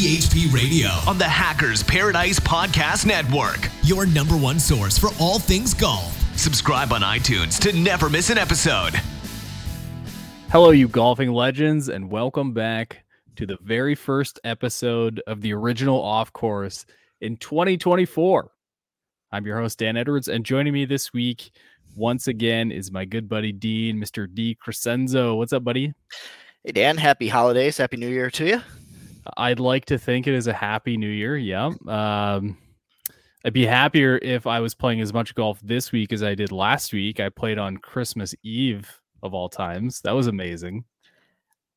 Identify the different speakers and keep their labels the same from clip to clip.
Speaker 1: THP Radio
Speaker 2: on the Hackers Paradise Podcast Network.
Speaker 1: Your number one source for all things golf.
Speaker 2: Subscribe on iTunes to never miss an episode.
Speaker 3: Hello, you golfing legends, and welcome back to the very first episode of the original off course in 2024. I'm your host, Dan Edwards, and joining me this week once again is my good buddy Dean, Mr. D Crescenzo. What's up, buddy?
Speaker 4: Hey Dan, happy holidays, happy new year to you.
Speaker 3: I'd like to think it is a happy new year. Yeah. Um, I'd be happier if I was playing as much golf this week as I did last week. I played on Christmas Eve of all times. That was amazing.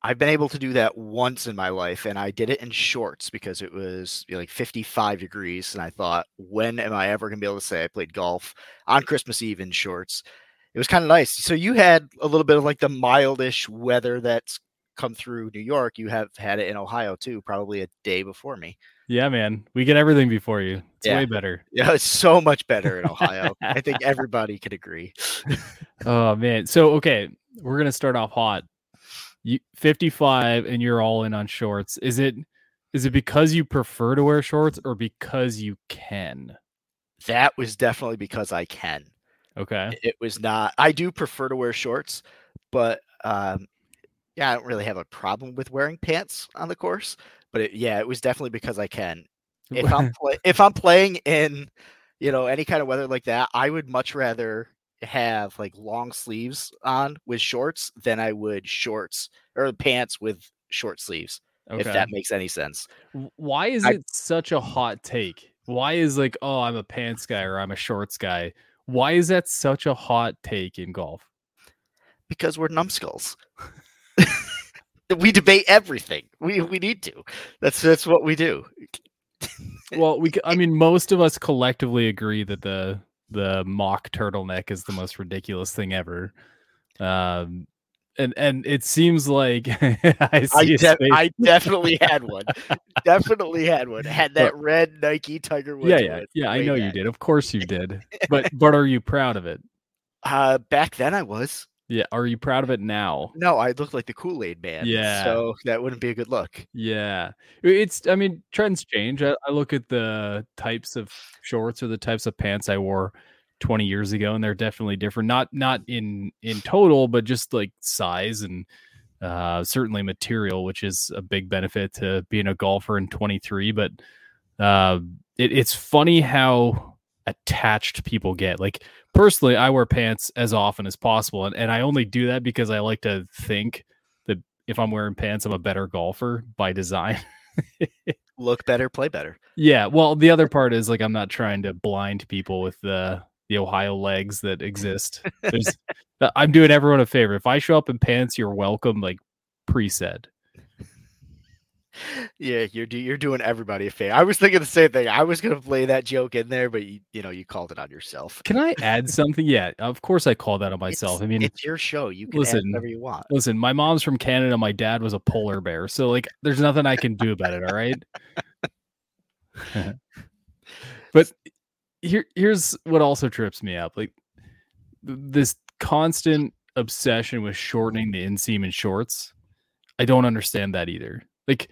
Speaker 4: I've been able to do that once in my life, and I did it in shorts because it was you know, like 55 degrees. And I thought, when am I ever going to be able to say I played golf on Christmas Eve in shorts? It was kind of nice. So you had a little bit of like the mildish weather that's come through New York. You have had it in Ohio too, probably a day before me.
Speaker 3: Yeah, man. We get everything before you. It's yeah. way better.
Speaker 4: Yeah, it's so much better in Ohio. I think everybody could agree.
Speaker 3: oh man. So okay, we're gonna start off hot you 55 and you're all in on shorts. Is it is it because you prefer to wear shorts or because you can?
Speaker 4: That was definitely because I can.
Speaker 3: Okay.
Speaker 4: It was not I do prefer to wear shorts, but um yeah, I don't really have a problem with wearing pants on the course, but it, yeah, it was definitely because I can. If I'm play, if I'm playing in, you know, any kind of weather like that, I would much rather have like long sleeves on with shorts than I would shorts or pants with short sleeves. Okay. If that makes any sense.
Speaker 3: Why is I, it such a hot take? Why is like, oh, I'm a pants guy or I'm a shorts guy? Why is that such a hot take in golf?
Speaker 4: Because we're numbskulls. we debate everything. We we need to. That's that's what we do.
Speaker 3: well, we I mean most of us collectively agree that the the mock turtleneck is the most ridiculous thing ever. Um, and and it seems like
Speaker 4: I, I, de- I, definitely had one. definitely had one. Had that but, red Nike Tiger Woods.
Speaker 3: Yeah, yeah, yeah. I know back. you did. Of course you did. But but are you proud of it?
Speaker 4: Uh, back then I was.
Speaker 3: Yeah. Are you proud of it now?
Speaker 4: No, I look like the Kool Aid Man.
Speaker 3: Yeah.
Speaker 4: So that wouldn't be a good look.
Speaker 3: Yeah. It's, I mean, trends change. I, I look at the types of shorts or the types of pants I wore 20 years ago, and they're definitely different. Not, not in, in total, but just like size and, uh, certainly material, which is a big benefit to being a golfer in 23. But, uh, it, it's funny how attached people get. Like personally, I wear pants as often as possible, and, and I only do that because I like to think that if I'm wearing pants, I'm a better golfer by design.
Speaker 4: Look better, play better.
Speaker 3: Yeah. Well, the other part is like I'm not trying to blind people with the the Ohio legs that exist. There's, I'm doing everyone a favor. If I show up in pants, you're welcome. Like pre-said
Speaker 4: yeah, you're do, you're doing everybody a favor. I was thinking the same thing. I was gonna play that joke in there, but you you know you called it on yourself.
Speaker 3: Can I add something? Yeah, of course I called that on myself.
Speaker 4: It's,
Speaker 3: I mean,
Speaker 4: it's your show. You can listen, whatever you want.
Speaker 3: Listen, my mom's from Canada. My dad was a polar bear, so like, there's nothing I can do about it. All right. but here here's what also trips me up. Like this constant obsession with shortening the inseam in shorts. I don't understand that either. Like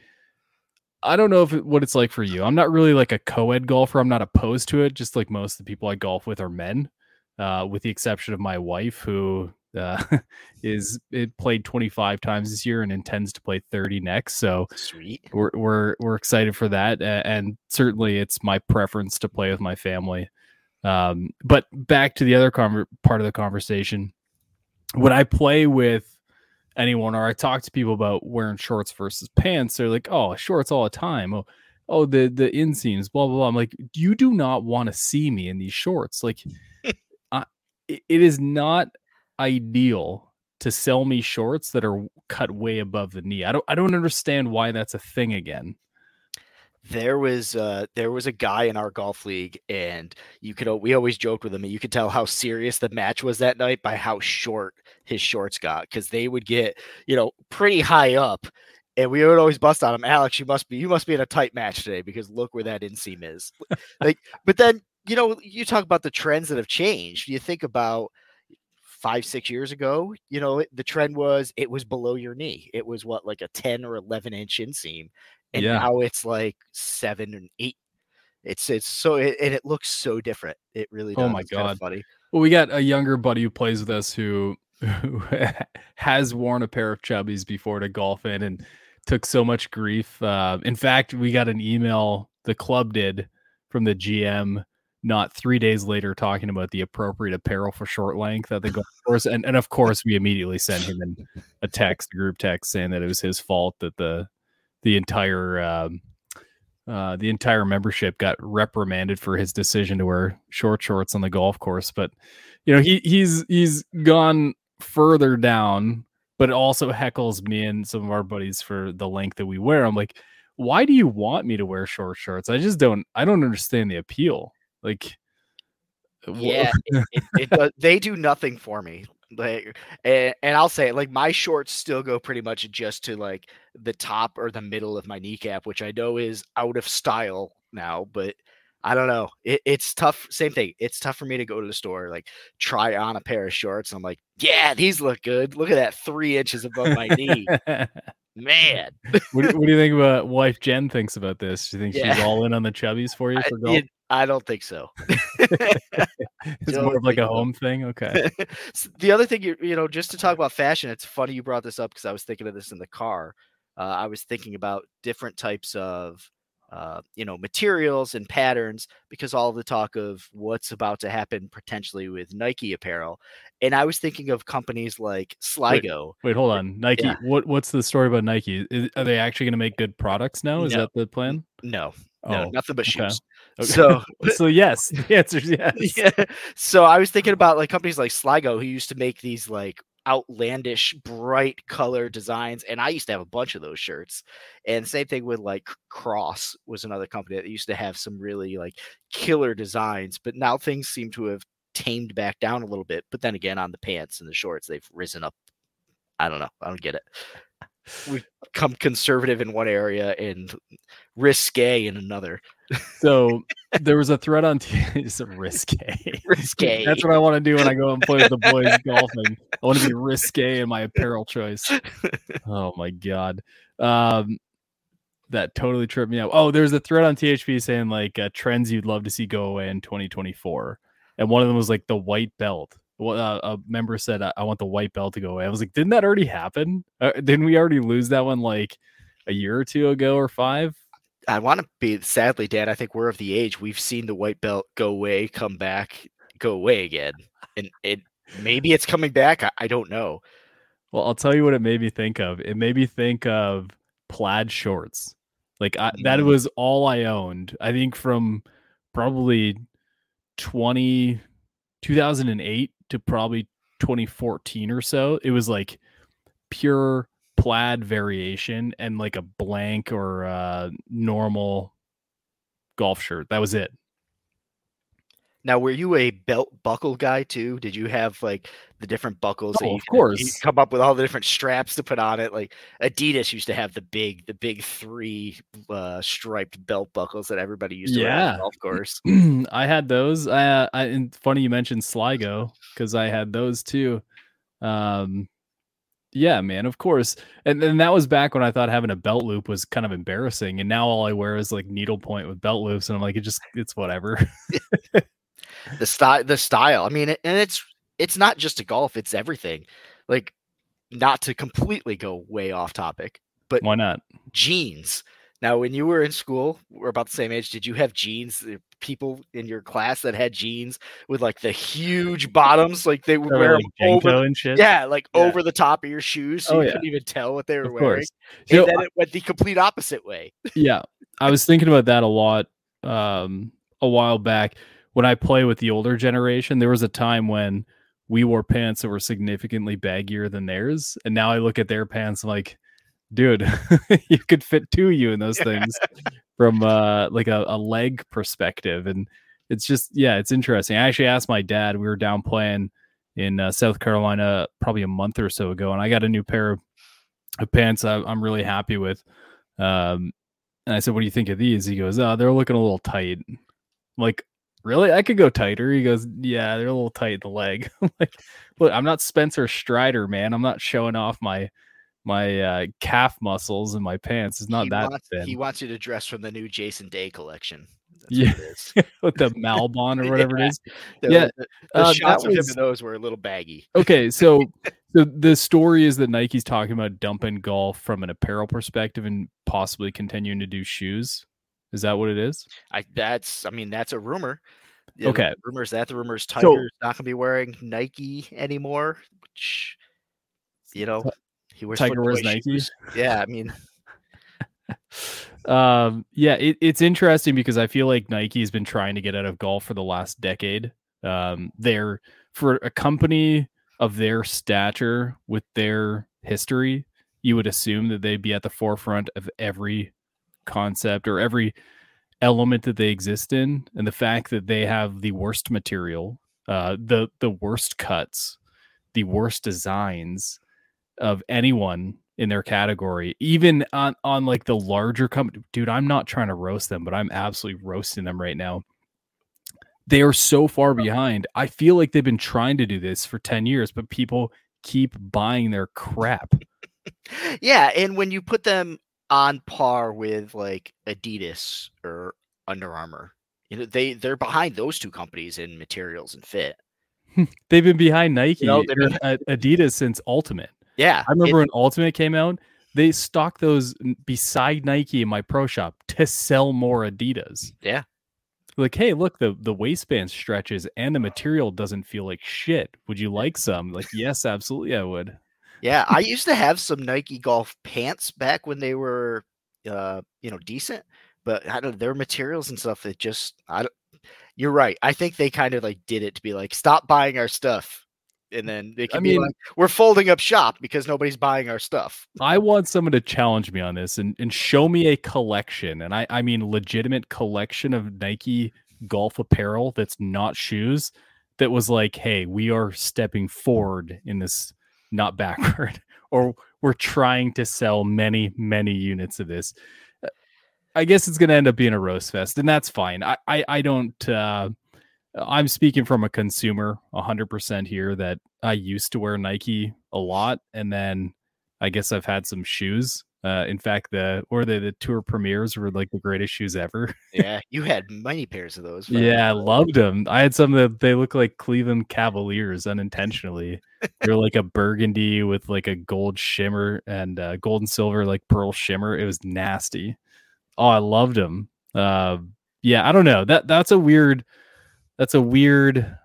Speaker 3: I don't know if it, what it's like for you. I'm not really like a co-ed golfer. I'm not opposed to it. Just like most of the people I golf with are men, uh, with the exception of my wife, who uh, is it played 25 times this year and intends to play 30 next. So
Speaker 4: sweet.
Speaker 3: We're we're we're excited for that, and certainly it's my preference to play with my family. Um, but back to the other part of the conversation, when I play with anyone or I talk to people about wearing shorts versus pants, they're like, "Oh, shorts all the time." Oh, oh, the the inseams, blah blah blah. I'm like, you do not want to see me in these shorts. Like, it, it is not ideal to sell me shorts that are cut way above the knee. I don't I don't understand why that's a thing again
Speaker 4: there was uh there was a guy in our golf league and you could we always joked with him and you could tell how serious the match was that night by how short his shorts got because they would get you know pretty high up and we would always bust on him alex you must be you must be in a tight match today because look where that inseam is. Like but then you know you talk about the trends that have changed you think about five six years ago you know the trend was it was below your knee it was what like a 10 or 11 inch inseam and
Speaker 3: Yeah.
Speaker 4: now it's like seven and eight. It's it's so it, and it looks so different. It really does.
Speaker 3: Oh my
Speaker 4: It's
Speaker 3: God.
Speaker 4: funny.
Speaker 3: Well, we got a younger buddy who plays with us who, who has worn a pair of chubbies before to golf in and took so much grief. Uh, in fact, we got an email the club did from the GM not three days later talking about the appropriate apparel for short length at the golf course. And, and of course, we immediately sent him in a text, a group text saying that it was his fault that the the entire um, uh, the entire membership got reprimanded for his decision to wear short shorts on the golf course. But you know, he he's he's gone further down, but also heckles me and some of our buddies for the length that we wear. I'm like, why do you want me to wear short shorts? I just don't I don't understand the appeal. Like
Speaker 4: Yeah, it, it, it they do nothing for me. Like, and, and I'll say, it, like, my shorts still go pretty much just to like the top or the middle of my kneecap, which I know is out of style now. But I don't know. It, it's tough. Same thing. It's tough for me to go to the store, like, try on a pair of shorts. I'm like, yeah, these look good. Look at that, three inches above my knee, man.
Speaker 3: what, do, what do you think about wife Jen thinks about this? Do you think she's all in on the chubbies for you
Speaker 4: I,
Speaker 3: for golf?
Speaker 4: it- I don't think so.
Speaker 3: it's more of like a home thing. Okay.
Speaker 4: The other thing you you know just to talk about fashion it's funny you brought this up because i was thinking of this in the car uh, i was thinking about different types of uh, you know materials and patterns because all the talk of what's about to happen potentially with nike apparel and i was thinking of companies like sligo
Speaker 3: Wait, hold on. Nike.
Speaker 4: Yeah.
Speaker 3: What what's the story about Nike? Is, are they actually going to make good products now? Is
Speaker 4: No.
Speaker 3: that the plan?
Speaker 4: no no
Speaker 3: Oh,
Speaker 4: nothing but shoes
Speaker 3: Okay.
Speaker 4: so
Speaker 3: so yes, the answer is yes.
Speaker 4: yeah. So I was thinking about like companies like Sligo who used to make these like outlandish, bright color designs, and I used to have a bunch of those shirts. And same thing with like Cross was another company that used to have some really like killer designs, but now things seem to have tamed back down a little bit. But then again, on the pants and the shorts, they've risen up. I don't know. I don't get it. We've become conservative in one area and risque in another.
Speaker 3: So there was a thread on t- it's risque.
Speaker 4: Risque.
Speaker 3: That's what I want to do when I go and play with the boys golfing. I want to be risque in my apparel choice. Oh my god. Um that totally tripped me out. Oh, there's a thread on THP saying like uh, trends you'd love to see go away in 2024. And one of them was like the white belt. Uh, a member said, I-, I want the white belt to go away. I was like, didn't that already happen? Uh, didn't we already lose that one like a year or two ago or five?
Speaker 4: I want to be sadly, Dan. I think we're of the age we've seen the white belt go away, come back, go away again, and it maybe it's coming back. I, I don't know.
Speaker 3: Well, I'll tell you what it made me think of. It made me think of plaid shorts. Like I, that
Speaker 4: Mm.
Speaker 3: was all I owned. I think from probably 20 2008 to probably 2014 or so. It was like pure plaid variation and like a blank or uh normal golf shirt. That was it.
Speaker 4: Now, were you a belt buckle guy too? Did you have like the different buckles?
Speaker 3: Oh, of
Speaker 4: could- you
Speaker 3: course.
Speaker 4: come up with all the different straps to put on it. Like Adidas used to have the big, the big three uh, striped belt buckles that everybody used to wear on
Speaker 3: Yeah.
Speaker 4: golf course.
Speaker 3: I had those. I, uh, I and funny you mentioned Sligo because I had those too. Um, yeah, man, of course. And then that was back when I thought having a belt loop was kind of embarrassing, and now all I wear is like needlepoint with belt loops, and I'm like, it just it's whatever.
Speaker 4: the style, the style. I mean, it- and it's it's not just a golf; it's everything. Like, not to completely go way off topic, but
Speaker 3: Why not?
Speaker 4: jeans. Now, when you were in school, we're about the same age. Did you have jeans? uh, People in your class that had jeans with like the huge bottoms, like they would wear
Speaker 3: like,
Speaker 4: over,
Speaker 3: and shit.
Speaker 4: yeah, like
Speaker 3: Yeah.
Speaker 4: over the top of your shoes, so
Speaker 3: Oh,
Speaker 4: you
Speaker 3: yeah.
Speaker 4: couldn't even tell what they were
Speaker 3: of
Speaker 4: wearing.
Speaker 3: course.
Speaker 4: And
Speaker 3: know,
Speaker 4: then it went the complete opposite way.
Speaker 3: yeah i was thinking about that a lot um a while back when i play with the older generation there was a time when we wore pants that were significantly baggier than theirs. And now i look at their pants I'm like dude you could fit two of you in those things from uh like a, a leg perspective. And it's just yeah it's interesting. I actually asked my dad we were down playing in uh, south carolina probably a month or so ago and i got a new pair of, of pants I, i'm really happy with. Um and I said, "What do you think of these?" He goes, "Oh, they're looking a little tight." I'm like, really? I could go tighter. He goes, "Yeah, they're a little tight in the leg." I'm like, look, I'm not Spencer Strider, man. I'm not showing off my my uh, calf muscles and my pants is not
Speaker 4: he
Speaker 3: that
Speaker 4: wants,
Speaker 3: thin.
Speaker 4: He wants you to dress from the new Jason Day collection. That's
Speaker 3: Yeah.
Speaker 4: what it is.
Speaker 3: with the Malbon or whatever it is.
Speaker 4: The,
Speaker 3: Yeah,
Speaker 4: the, the
Speaker 3: uh,
Speaker 4: shots
Speaker 3: that
Speaker 4: of him
Speaker 3: was-
Speaker 4: in those were a little baggy.
Speaker 3: Okay, so the the story is that Nike's talking about dumping golf from an apparel perspective and possibly continuing to do shoes. Is that what it is?
Speaker 4: I that's I mean that's a rumor.
Speaker 3: Okay.
Speaker 4: rumors that the rumors
Speaker 3: So-
Speaker 4: Tiger's not gonna be wearing Nike anymore. Which you know he wears
Speaker 3: Tiger wears Nike.
Speaker 4: Yeah, I mean
Speaker 3: Um, yeah, it, it's interesting because I feel like Nike's been trying to get out of golf for the last decade. Um, they're for a company of their stature with their history, you would assume that they'd be at the forefront of every concept or every element that they exist in. And the fact that they have the worst material, uh, the the worst cuts, the worst designs of anyone in their category, even on on like the larger company. Dude, I'm not trying to roast them, but I'm absolutely roasting them right now. They are so far behind. I feel like they've been trying to do this for 10 years, but people keep buying their crap.
Speaker 4: yeah, and when you put them on par with like Adidas or Under Armour, you know they they're behind those two companies in materials and fit.
Speaker 3: They've been behind Nike,
Speaker 4: know, been-
Speaker 3: Adidas since Ultimate.
Speaker 4: Yeah,
Speaker 3: I remember
Speaker 4: it-
Speaker 3: when Ultimate came out, they stocked those beside Nike in my pro shop to sell more Adidas.
Speaker 4: Yeah.
Speaker 3: Like, hey, look, the the waistband stretches and the material doesn't feel like shit. Would you like some? Like, yes, absolutely, I would.
Speaker 4: Yeah, I used to have some Nike golf pants back when they were, uh, you know, decent. But I don't. Their materials and stuff. It just. I. Don't, you're right. I think they kind of like did it to be like, stop buying our stuff, and then they can
Speaker 3: I
Speaker 4: be
Speaker 3: mean-
Speaker 4: like, we're folding up shop because nobody's buying our stuff.
Speaker 3: I want someone to challenge me on this and, and show me a collection. And I, I mean legitimate collection of Nike golf apparel that's not shoes that was like, hey, we are stepping forward in this, not backward. or we're trying to sell many, many units of this. Uh, I guess it's gonna end up being a roast fest, and that's fine. I, I, I don't uh I'm speaking from a consumer 100% here that I used to wear Nike a lot and then I guess I've had some shoes. Uh, in fact, the or the, the tour premieres were like the greatest shoes ever.
Speaker 4: Yeah, you had many pairs of those.
Speaker 3: yeah, I loved them. I had some that they look like Cleveland Cavaliers unintentionally. They're like a burgundy with like a gold shimmer and uh, gold and silver like pearl shimmer. It was nasty. Oh, I loved them. Uh, yeah, I don't know. That that's a weird that's a weird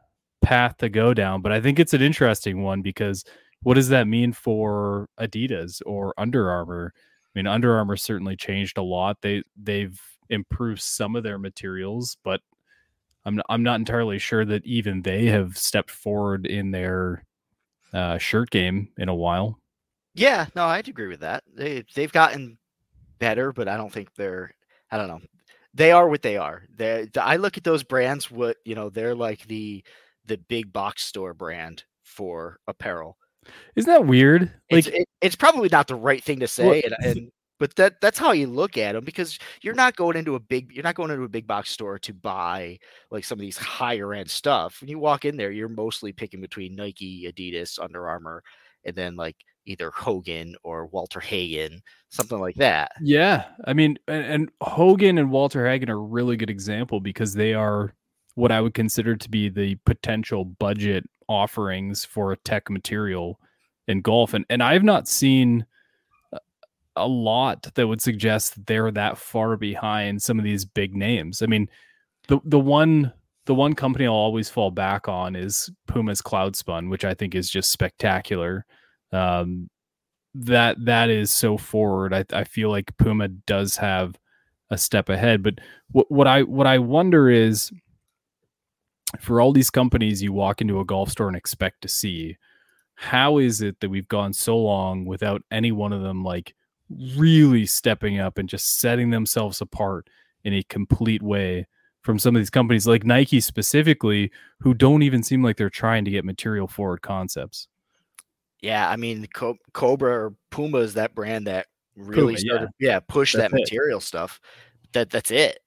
Speaker 3: path to go down, but I think it's an interesting one because what does that mean for Adidas or Under Armour? I mean, Under Armour certainly changed a lot. They they've improved some of their materials, but I'm I'm not entirely sure that even they have stepped forward in their uh, shirt game in a while.
Speaker 4: Yeah, no, I'd agree with that. They they've gotten better, but I don't think they're. I don't know. They are what they are. They. I look at those brands. What you know, they're like the the big box store brand for apparel.
Speaker 3: Isn't that weird?
Speaker 4: It's
Speaker 3: Like,
Speaker 4: it, it's probably not the right thing to say, and, and but that that's how you look at them because you're not going into a big you're not going into a big box store to buy like some of these higher end stuff. When you walk in there, you're mostly picking between Nike, Adidas, Under Armour, and then like either Hogan or Walter Hagen, something like that.
Speaker 3: Yeah, I mean, and, and Hogan and Walter Hagen are a really good example because they are what I would consider to be the potential budget offerings for a tech material in golf, and and I have not seen a- lot that would suggest they're that far behind some of these big names. I mean, the the one the one company I'll always fall back on is Puma's Cloud Spun, which I think is just spectacular. Um, that that is so forward. I, I feel like Puma does have a step ahead. But what what I what I wonder is for all these companies you walk into a golf store and expect to see, how is it that we've gone so long without any one of them like really stepping up and just setting themselves apart in a complete way from some of these companies like Nike specifically, who don't even seem like they're trying to get material forward concepts.
Speaker 4: Yeah, I mean Co- Cobra or Puma is that brand that really
Speaker 3: Puma,
Speaker 4: started, yeah, push
Speaker 3: That's
Speaker 4: that
Speaker 3: it.
Speaker 4: material stuff. That that's it.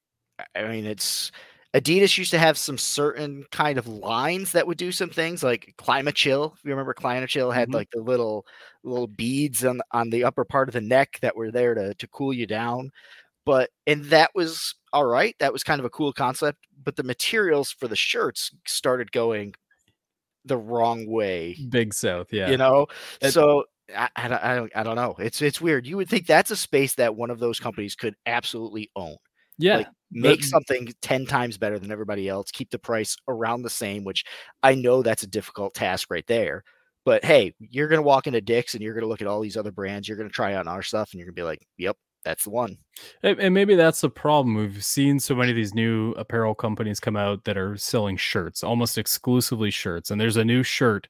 Speaker 4: I mean, it's Adidas used to have some certain kind of lines that would do some things like Climachill. If you remember, Climachill had
Speaker 3: Mhm.
Speaker 4: like the little little beads on on the upper part of the neck that were there to to cool you down. But and that was all right. That was kind of a cool concept. But the materials for the shirts started going the wrong way.
Speaker 3: Big South, yeah.
Speaker 4: You know,
Speaker 3: It-
Speaker 4: so I, I don't I don't know. It's it's weird. You would think that's a space that one of those companies could absolutely own
Speaker 3: yeah.
Speaker 4: like, make something 10 times better than everybody else keep the price around the same which i know that's a difficult task right there but hey you're going to walk into dick's and you're going to look at all these other brands you're going to try on our stuff and you're going to be like yep that's the one
Speaker 3: And, and maybe that's the problem. We've seen so many of these new apparel companies come out that are selling shirts, almost exclusively shirts. And there's a new shirt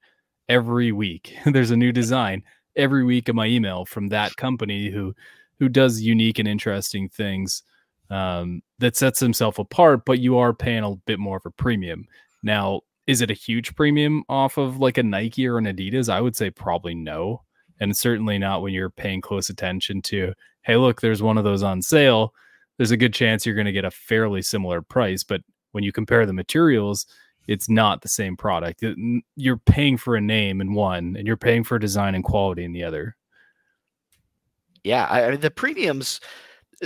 Speaker 3: every week. there's a new design every week in my email from that company who who does unique and interesting things um, that sets himself apart. But you are paying a bit more of a premium. Now, is it a huge premium off of like a Nike or an Adidas? I would say probably no. And certainly not when you're paying close attention to hey, look, there's one of those on sale, there's a good chance you're going to get a fairly similar price. But when you compare the materials, it's not the same product. You're paying for a name in one, and you're paying for design and quality in the other.
Speaker 4: yeah I, I mean the premiums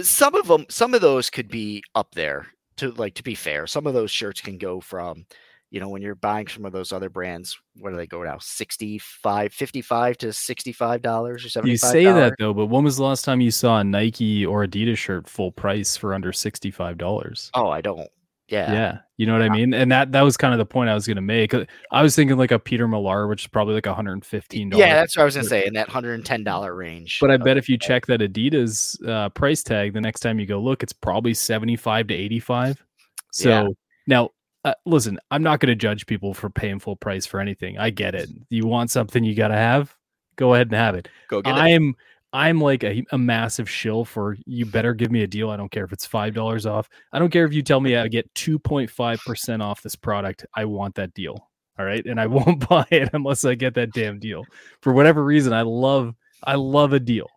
Speaker 4: some of them some of those could be up there to like to be fair some of those shirts can go from you know when you're buying some of those other brands what do they go now 65 55 to 65 dollars or 75
Speaker 3: You say that though, but when was the last time you saw a Nike or Adidas shirt full price for under sixty-five dollars?
Speaker 4: oh i don't yeah
Speaker 3: Yeah, you know what I mean. And that that was kind of the point I was going to make. Uh, I was thinking like a Peter Millar, which is probably like one hundred and fifteen dollars.
Speaker 4: Yeah, that's what I was gonna say in that hundred and ten dollar range.
Speaker 3: But I bet if you check that Adidas uh, price tag the next time you go look, it's probably 75 to 85. So
Speaker 4: Yeah.
Speaker 3: now, uh, listen, I'm not going to judge people for paying full price for anything. I get it. You want something, you got to have. Go ahead and have it.
Speaker 4: go get it.
Speaker 3: I'm I'm like a, a massive shill for you. Better give me a deal. I don't care if it's five dollars off. I don't care if you tell me I get 2.5 percent off this product. I want that deal. All right, and I won't buy it unless I get that damn deal. For whatever reason, I love I love a deal.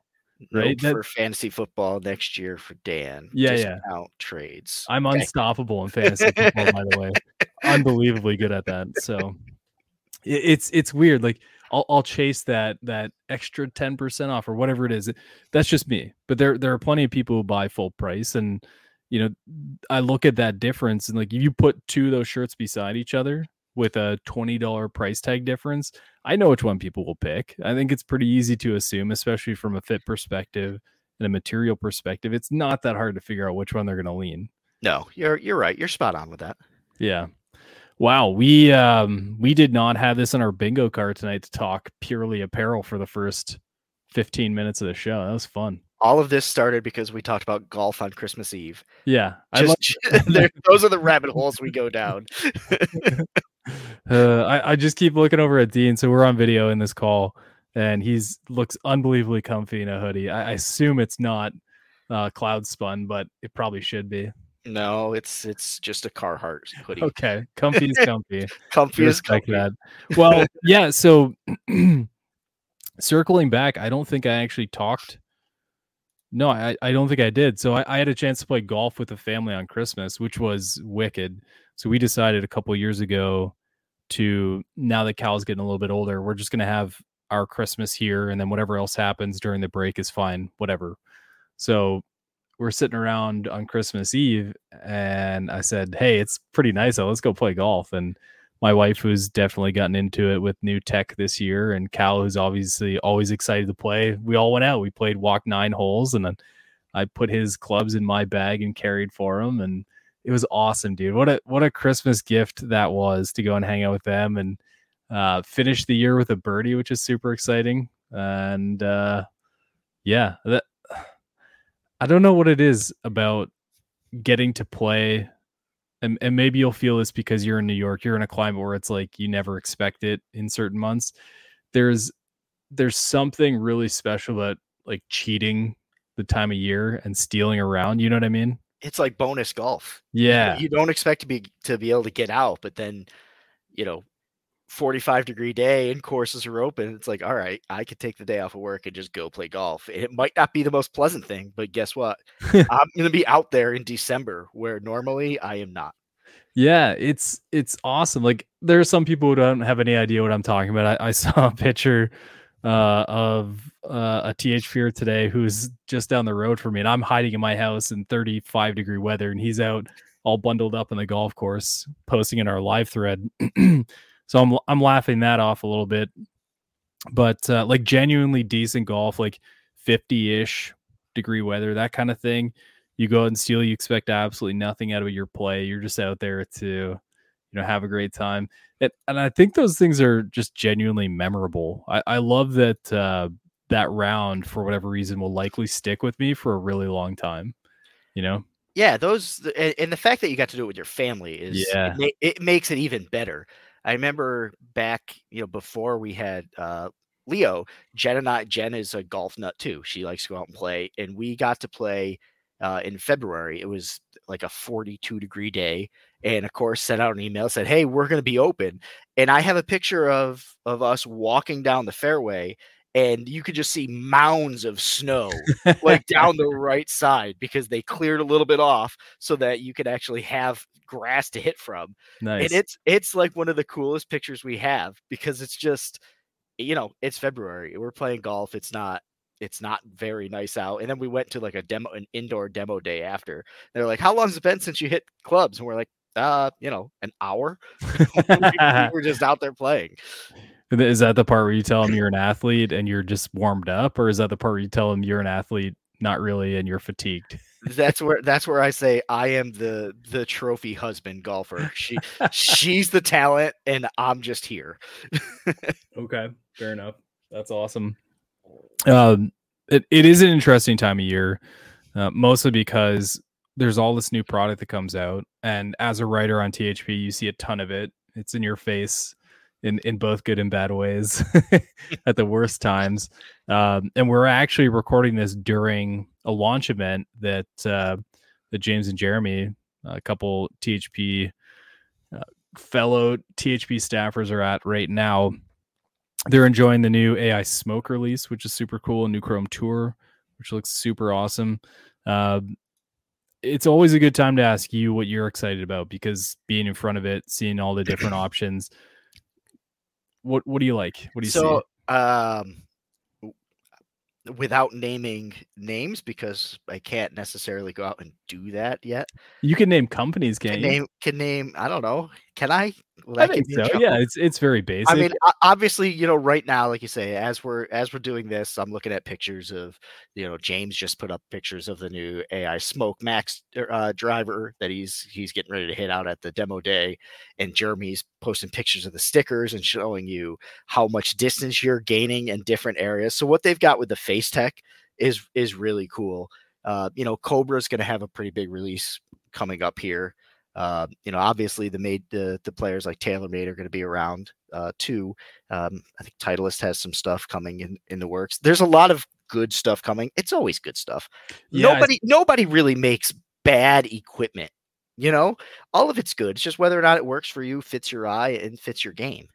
Speaker 3: right?
Speaker 4: Nope
Speaker 3: That-
Speaker 4: for fantasy football next year for Dan.
Speaker 3: Yeah, yeah.
Speaker 4: Discount trades.
Speaker 3: I'm
Speaker 4: Okay.
Speaker 3: unstoppable in fantasy football, by the way. Unbelievably good at that. So it- it's it's weird. Like I'll I'll chase that that extra ten percent off or whatever it is. That's just me. But there there are plenty of people who buy full price, and you know I look at that difference and like if you put two of those shirts beside each other with a twenty dollar price tag difference, I know which one people will pick. I think it's pretty easy to assume, especially from a fit perspective and a material perspective. It's not that hard to figure out which one they're going to lean.
Speaker 4: No, you're you're right. You're spot on with that.
Speaker 3: Yeah. Wow, we um we did not have this on our bingo card tonight to talk purely apparel for the first 15 minutes of the show. That was fun.
Speaker 4: All of this started because we talked about golf on Christmas Eve.
Speaker 3: Yeah.
Speaker 4: Just, there- those are the rabbit holes we go down.
Speaker 3: uh, I, I just keep looking over at Dean. So we're on video in this call, and he's looks unbelievably comfy in a hoodie. I, I assume it's not uh, cloud spun, but it probably should be.
Speaker 4: No, it's it's just a Carhartt hoodie.
Speaker 3: Okay, comfy is comfy.
Speaker 4: Comfy
Speaker 3: Respect
Speaker 4: comfy.
Speaker 3: that. Well, yeah. So circling back, I don't think I actually talked. No, I, I don't think I did. So I, I had a chance to play golf with the family on Christmas, which was wicked. So we decided a couple years ago to now that Cal's getting a little bit older, we're just gonna have our Christmas here, and then whatever else happens during the break is fine, whatever. So we're sitting around on Christmas Eve, and I said, "Hey, it's pretty nice. Let's go play golf." And my wife, who's definitely gotten into it with new tech this year, and Cal, who's obviously always excited to play, we all went out. We played walk nine holes, and then I put his clubs in my bag and carried for him, and it was awesome, dude. What a what a Christmas gift that was to go and hang out with them and uh, finish the year with a birdie, which is super exciting. And uh, yeah, that I don't know what it is about getting to play and, and maybe you'll feel this because you're in New York, you're in a climate where it's like you never expect it in certain months. There's there's something really special about like cheating the time of year and stealing around. You know what I mean?
Speaker 4: It's like bonus golf.
Speaker 3: Yeah.
Speaker 4: You don't expect to be to be able to get out, but then, you know, 45 degree day and courses are open. It's like, all right, I could take the day off of work and just go play golf. It might not be the most pleasant thing, but guess what? I'm going to be out there in December where normally I am not.
Speaker 3: Yeah, it's it's awesome. Like there are some people who don't have any idea what I'm talking about. I, I saw a picture uh, of uh, a fear today who's just down the road from me, and I'm hiding in my house in 35 degree weather, and he's out all bundled up in the golf course, posting in our live thread. so I'm I'm laughing that off a little bit, but uh, like genuinely decent golf, like 50 ish degree weather, that kind of thing. You go out and steal, you expect absolutely nothing out of your play. You're just out there to, you know, have a great time. And, and I think those things are just genuinely memorable. I, I love that uh, that round for whatever reason will likely stick with me for a really long time. You know?
Speaker 4: Yeah, those and the fact that you got to do it with your family is
Speaker 3: yeah,
Speaker 4: it, it makes it even better. I remember back, you know, before we had uh, Leo, Jen and I, Jen is a golf nut too. She likes to go out and play, and we got to play uh, in February. It was like a 42 degree day, and of course, sent out an email said, "Hey, we're going to be open." And I have a picture of of us walking down the fairway, and you could just see mounds of snow like down the right side because they cleared a little bit off so that you could actually have grass to hit from.
Speaker 3: nice.
Speaker 4: And it's it's like one of the coolest pictures we have because it's just you know, it's February. We're playing golf. It's not it's not very nice out. And then we went to like a demo an indoor demo day after. They're like, "How long's it been since you hit clubs?" And we're like, "Uh, you know, an hour." we're just out there playing.
Speaker 3: Is that the part where you tell them you're an athlete and you're just warmed up, or is that the part where you tell them you're an athlete, not really, and you're fatigued?
Speaker 4: That's where that's where I say I am the the trophy husband golfer. She she's the talent and I'm just here.
Speaker 3: okay, fair enough. That's awesome. Um, it, it is an interesting time of year, uh, mostly because there's all this new product that comes out, and as a writer on THP, you see a ton of it. It's in your face in in both good and bad ways at the worst times. Um, and we're actually recording this during a launch event that uh, that James and Jeremy, a couple THP uh, fellow THP staffers, are at right now. They're enjoying the new AI Smoke release, which is super cool. New Chrome Tour, which looks super awesome. Uh, it's always a good time to ask you what you're excited about because being in front of it, seeing all the different options. What what do you like? What do you
Speaker 4: so,
Speaker 3: see?
Speaker 4: um without naming names because I can't necessarily go out and do that yet.
Speaker 3: You can name companies, can
Speaker 4: Can
Speaker 3: you?
Speaker 4: name can name I don't know. Can I? Will
Speaker 3: I
Speaker 4: that
Speaker 3: think
Speaker 4: give me in
Speaker 3: so. Yeah, it's it's very basic.
Speaker 4: I mean, obviously, you know, right now, like you say, as we're as we're doing this, I'm looking at pictures of, you know, James just put up pictures of the new AI Smoke Max uh, driver that he's he's getting ready to hit out at the demo day, and Jeremy's posting pictures of the stickers and showing you how much distance you're gaining in different areas. So what they've got with the Face Tech is is really cool. Uh, you know, Cobra is going to have a pretty big release coming up here. Uh, you know, obviously the made the the players like Taylor TaylorMade are going to be around uh, too. Um, I think Titleist has some stuff coming in in the works. There's a lot of good stuff coming. It's always good stuff.
Speaker 3: Yeah,
Speaker 4: nobody nobody really makes bad equipment. You know, all of it's good. It's just whether or not it works for you, fits your eye, and fits your game.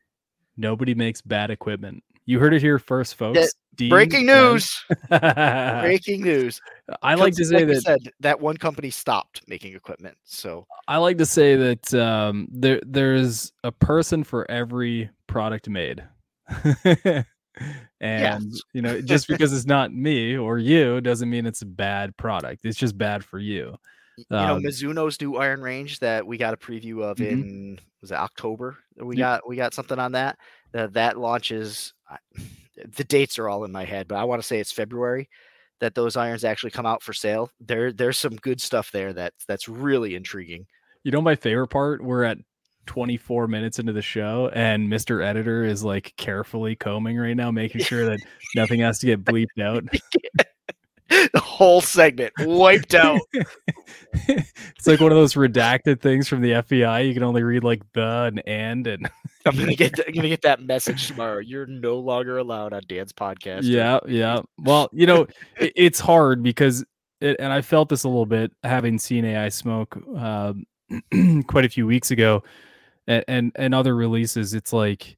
Speaker 3: Nobody makes bad equipment. You heard it here first, folks. Dean
Speaker 4: Breaking news! Breaking news!
Speaker 3: I like to say
Speaker 4: you
Speaker 3: that
Speaker 4: said, that one company stopped making equipment. So
Speaker 3: I like to say that um, there there's a person for every product made. and you know, just because it's not me or you doesn't mean it's a bad product. It's just bad for you.
Speaker 4: You know
Speaker 3: Um,
Speaker 4: Mizuno's new Iron Range that we got a preview of
Speaker 3: Mhm.
Speaker 4: in was it October? We
Speaker 3: Yep.
Speaker 4: got we got something on that. Uh, that launches. I- The dates are all in my head, but I want to say it's February that those irons actually come out for sale. There there's some good stuff there that's that's really intriguing.
Speaker 3: You know my favorite part? We're at 24 minutes into the show and Mr. Editor is like carefully combing right now, making sure that nothing has to get bleeped out.
Speaker 4: the whole segment wiped out.
Speaker 3: it's like one of those redacted things from the FBI. You can only read like the and and and
Speaker 4: I'm gonna get I'm gonna get that message tomorrow. You're no longer allowed on Dan's podcast.
Speaker 3: yeah, yeah. Well, you know, it, it's hard because it, and I felt this a little bit having seen AI Smoke um, quite a few weeks ago, and, and and other releases. It's like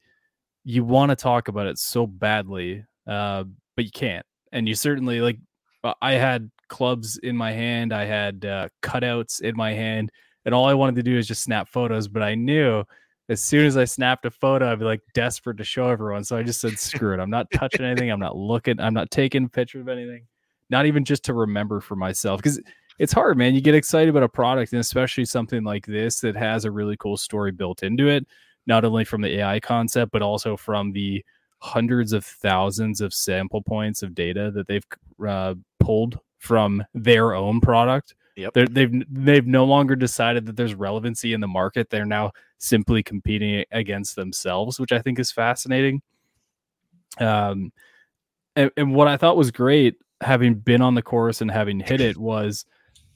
Speaker 3: you want to talk about it so badly, uh, but you can't. And you certainly like. Uh, I had clubs in my hand. I had uh, cutouts in my hand, and all I wanted to do is just snap photos. But I knew as soon as I snapped a photo, I'd be like desperate to show everyone. So I just said, screw it. I'm not touching anything. I'm not looking. I'm not taking pictures of anything. Not even just to remember for myself. Because it's hard, man. You get excited about a product, and especially something like this that has a really cool story built into it, not only from the AI concept, but also from the hundreds of thousands of sample points of data that they've uh, pulled from their own product.
Speaker 4: Yep.
Speaker 3: They're, they've they've no longer decided that there's relevancy in the market. They're now simply competing against themselves, which I think is fascinating. Um, and, and what I thought was great, having been on the course and having hit it, was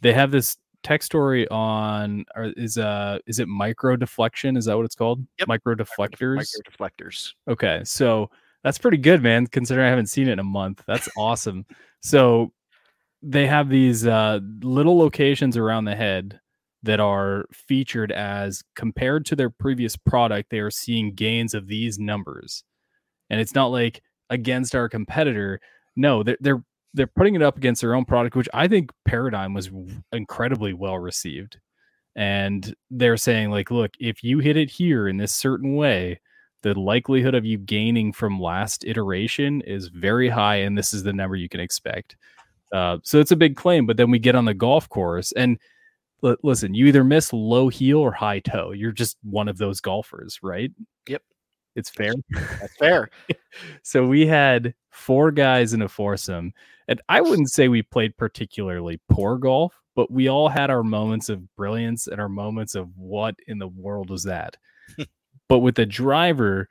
Speaker 3: they have this tech story on or is uh is it micro deflection is that what it's called?
Speaker 4: Yep.
Speaker 3: micro deflectors
Speaker 4: Micro deflectors.
Speaker 3: okay so that's pretty good man considering i haven't seen it in a month. That's awesome. So they have these uh little locations around the head that are featured as compared to their previous product they are seeing gains of these numbers. And it's not like against our competitor. No they're, they're they're putting it up against their own product, which I think Paradym was incredibly well received. And they're saying, like, look, if you hit it here in this certain way, the likelihood of you gaining from last iteration is very high, and this is the number you can expect. Uh, so it's a big claim. But then we get on the golf course, and l- listen, you either miss low heel or high toe. You're just one of those golfers, right?
Speaker 4: Yep.
Speaker 3: It's fair.
Speaker 4: That's fair.
Speaker 3: So we had four guys in a foursome, and I wouldn't say we played particularly poor golf, but we all had our moments of brilliance and our moments of what in the world was that. but with the driver,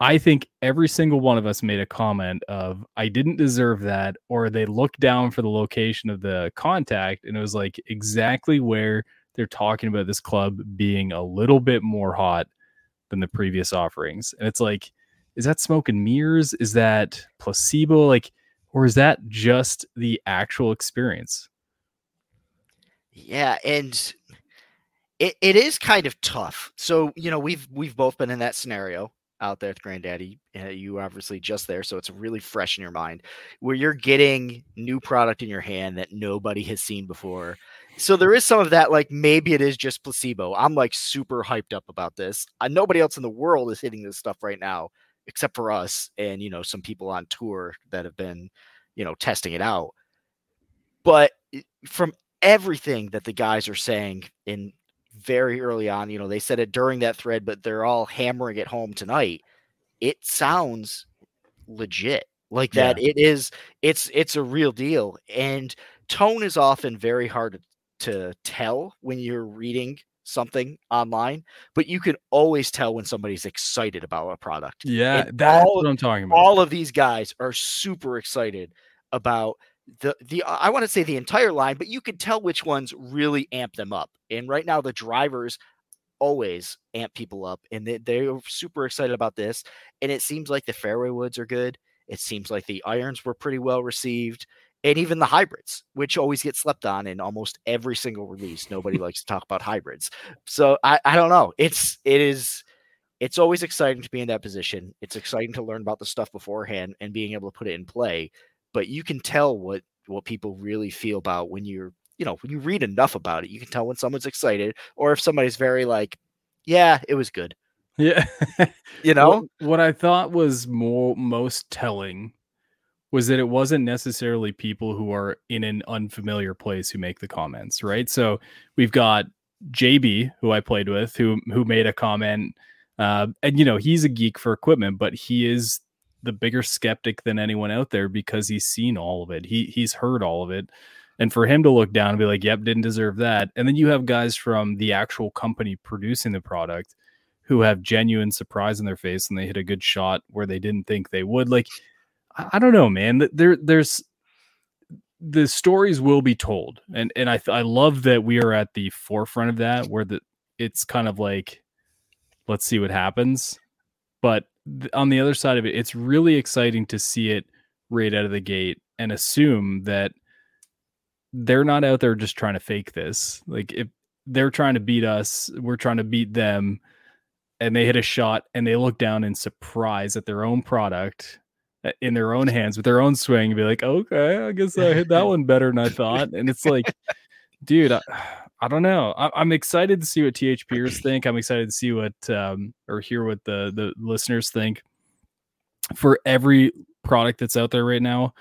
Speaker 3: I think every single one of us made a comment of I didn't deserve that, or they looked down for the location of the contact, and it was like exactly where they're talking about this club being a little bit more hot than the previous offerings. And it's like, is that smoke and mirrors? Is that placebo? Like, or is that just the actual experience?
Speaker 4: Yeah, and it, it is kind of tough. So, you know, we've we've both been in that scenario out there with Granddaddy. Uh, you obviously just there, so it's really fresh in your mind where you're getting new product in your hand that nobody has seen before. So there is some of that, like maybe it is just placebo. I'm like super hyped up about this. Uh, nobody else in the world is hitting this stuff right now except for us and you know some people on tour that have been you know testing it out. But from everything that the guys are saying in very early on, you know, they said it during that thread, but they're all hammering it home tonight. It sounds legit. Like that it is it's it's a real deal. And tone is often very hard to tell when you're reading something online, but you can always tell when somebody's excited about a product
Speaker 3: Yeah,
Speaker 4: And
Speaker 3: that's
Speaker 4: all-
Speaker 3: what I'm talking about.
Speaker 4: all of these guys are super excited about the the uh, I want to say the entire line, but you can tell which ones really amp them up. And right now, the drivers always amp people up, and they, they're super excited about this. And it seems like the fairway woods are good. It seems like the irons were pretty well received, and even the hybrids, which always get slept on in almost every single release. Nobody likes to talk about hybrids, so I I don't know. It's it is it's always exciting to be in that position. It's exciting to learn about the stuff beforehand and being able to put it in play. But you can tell what what people really feel about when you're, you know, when you read enough about it, you can tell when someone's excited or if somebody's very like, yeah, it was good.
Speaker 3: yeah.
Speaker 4: You know?
Speaker 3: what, what I thought was more most telling was that it wasn't necessarily people who are in an unfamiliar place who make the comments, right? So we've got JB, who I played with, who who made a comment, uh, and you know he's a geek for equipment, but he is the bigger skeptic than anyone out there because he's seen all of it. He he's heard all of it. And for him to look down and be like, "Yep, didn't deserve that," and then you have guys from the actual company producing the product who have genuine surprise in their face and they hit a good shot where they didn't think they would. Like, I, don't know, man. There, there's the stories will be told, and and I I love that we are at the forefront of that, where the it's kind of like, let's see what happens. But on the other side of it, it's really exciting to see it right out of the gate and assume that they're not out there just trying to fake this. Like if they're trying to beat us, we're trying to beat them and they hit a shot and they look down in surprise at their own product in their own hands with their own swing and be like, okay, I guess I hit that one better than I thought. And it's like, dude, I, I don't know. I, am excited to see what THPers think. I'm excited to see what um, or hear what the the listeners think for every product that's out there right now.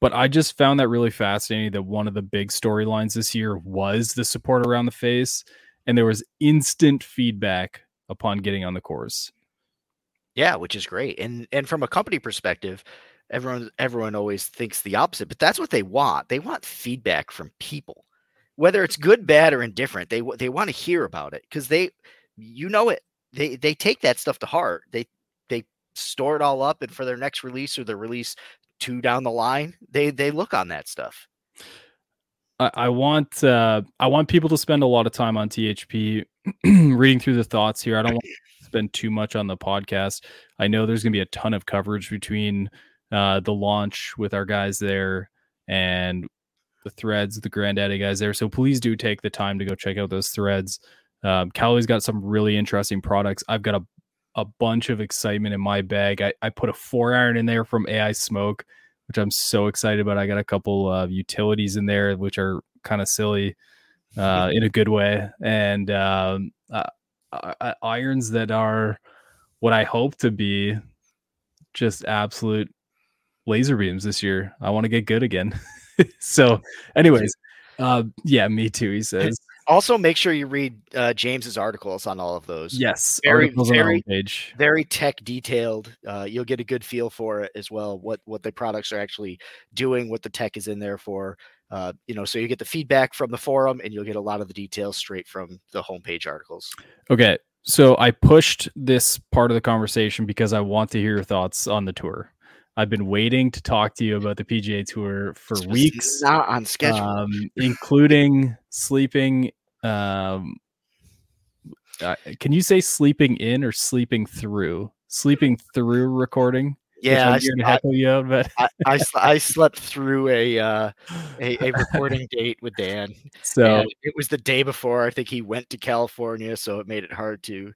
Speaker 3: But I just found that really fascinating that one of the big storylines this year was the support around the face, and there was instant feedback upon getting on the course.
Speaker 4: Yeah, which is great. And and from a company perspective, everyone everyone always thinks the opposite, but that's what they want. They want feedback from people. Whether it's good, bad or indifferent, they they want to hear about it cuz they you know it. They they take that stuff to heart. They they store it all up and for their next release or their release 2 down the line, they they look on that stuff.
Speaker 3: I, I want uh I want people to spend a lot of time on THP reading through the thoughts here. I don't want spend too much on the podcast. I know there's going to be a ton of coverage between uh, the launch with our guys there and the threads, the granddaddy guys there. So please do take the time to go check out those threads. Um, Callaway's got some really interesting products. I've got a, a bunch of excitement in my bag. I, I put a four iron in there from AI Smoke, which I'm so excited about. I got a couple of utilities in there, which are kind of silly uh, in a good way. And um, uh, uh, irons that are what I hope to be just absolute laser beams this year. I want to get good again. so, anyways, uh, yeah, me too. He says.
Speaker 4: Also, make sure you read uh, James's articles on all of those.
Speaker 3: Yes,
Speaker 4: very, very, very tech detailed. Uh, you'll get a good feel for it as well. What what the products are actually doing, what the tech is in there for. Uh, you know, so you get the feedback from the forum, and you'll get a lot of the details straight from the homepage articles.
Speaker 3: Okay, so I pushed this part of the conversation because I want to hear your thoughts on the tour. I've been waiting to talk to you about the PGA Tour for it's weeks.
Speaker 4: Not on schedule, um,
Speaker 3: including sleeping. Um, uh, can you say sleeping in or sleeping through? Sleeping through recording.
Speaker 4: Yeah, I,
Speaker 3: to heckle you out, but
Speaker 4: I, I, I, slept through a, uh, a, a recording date with Dan.
Speaker 3: So
Speaker 4: it was the day before. I think he went to California, so it made it hard to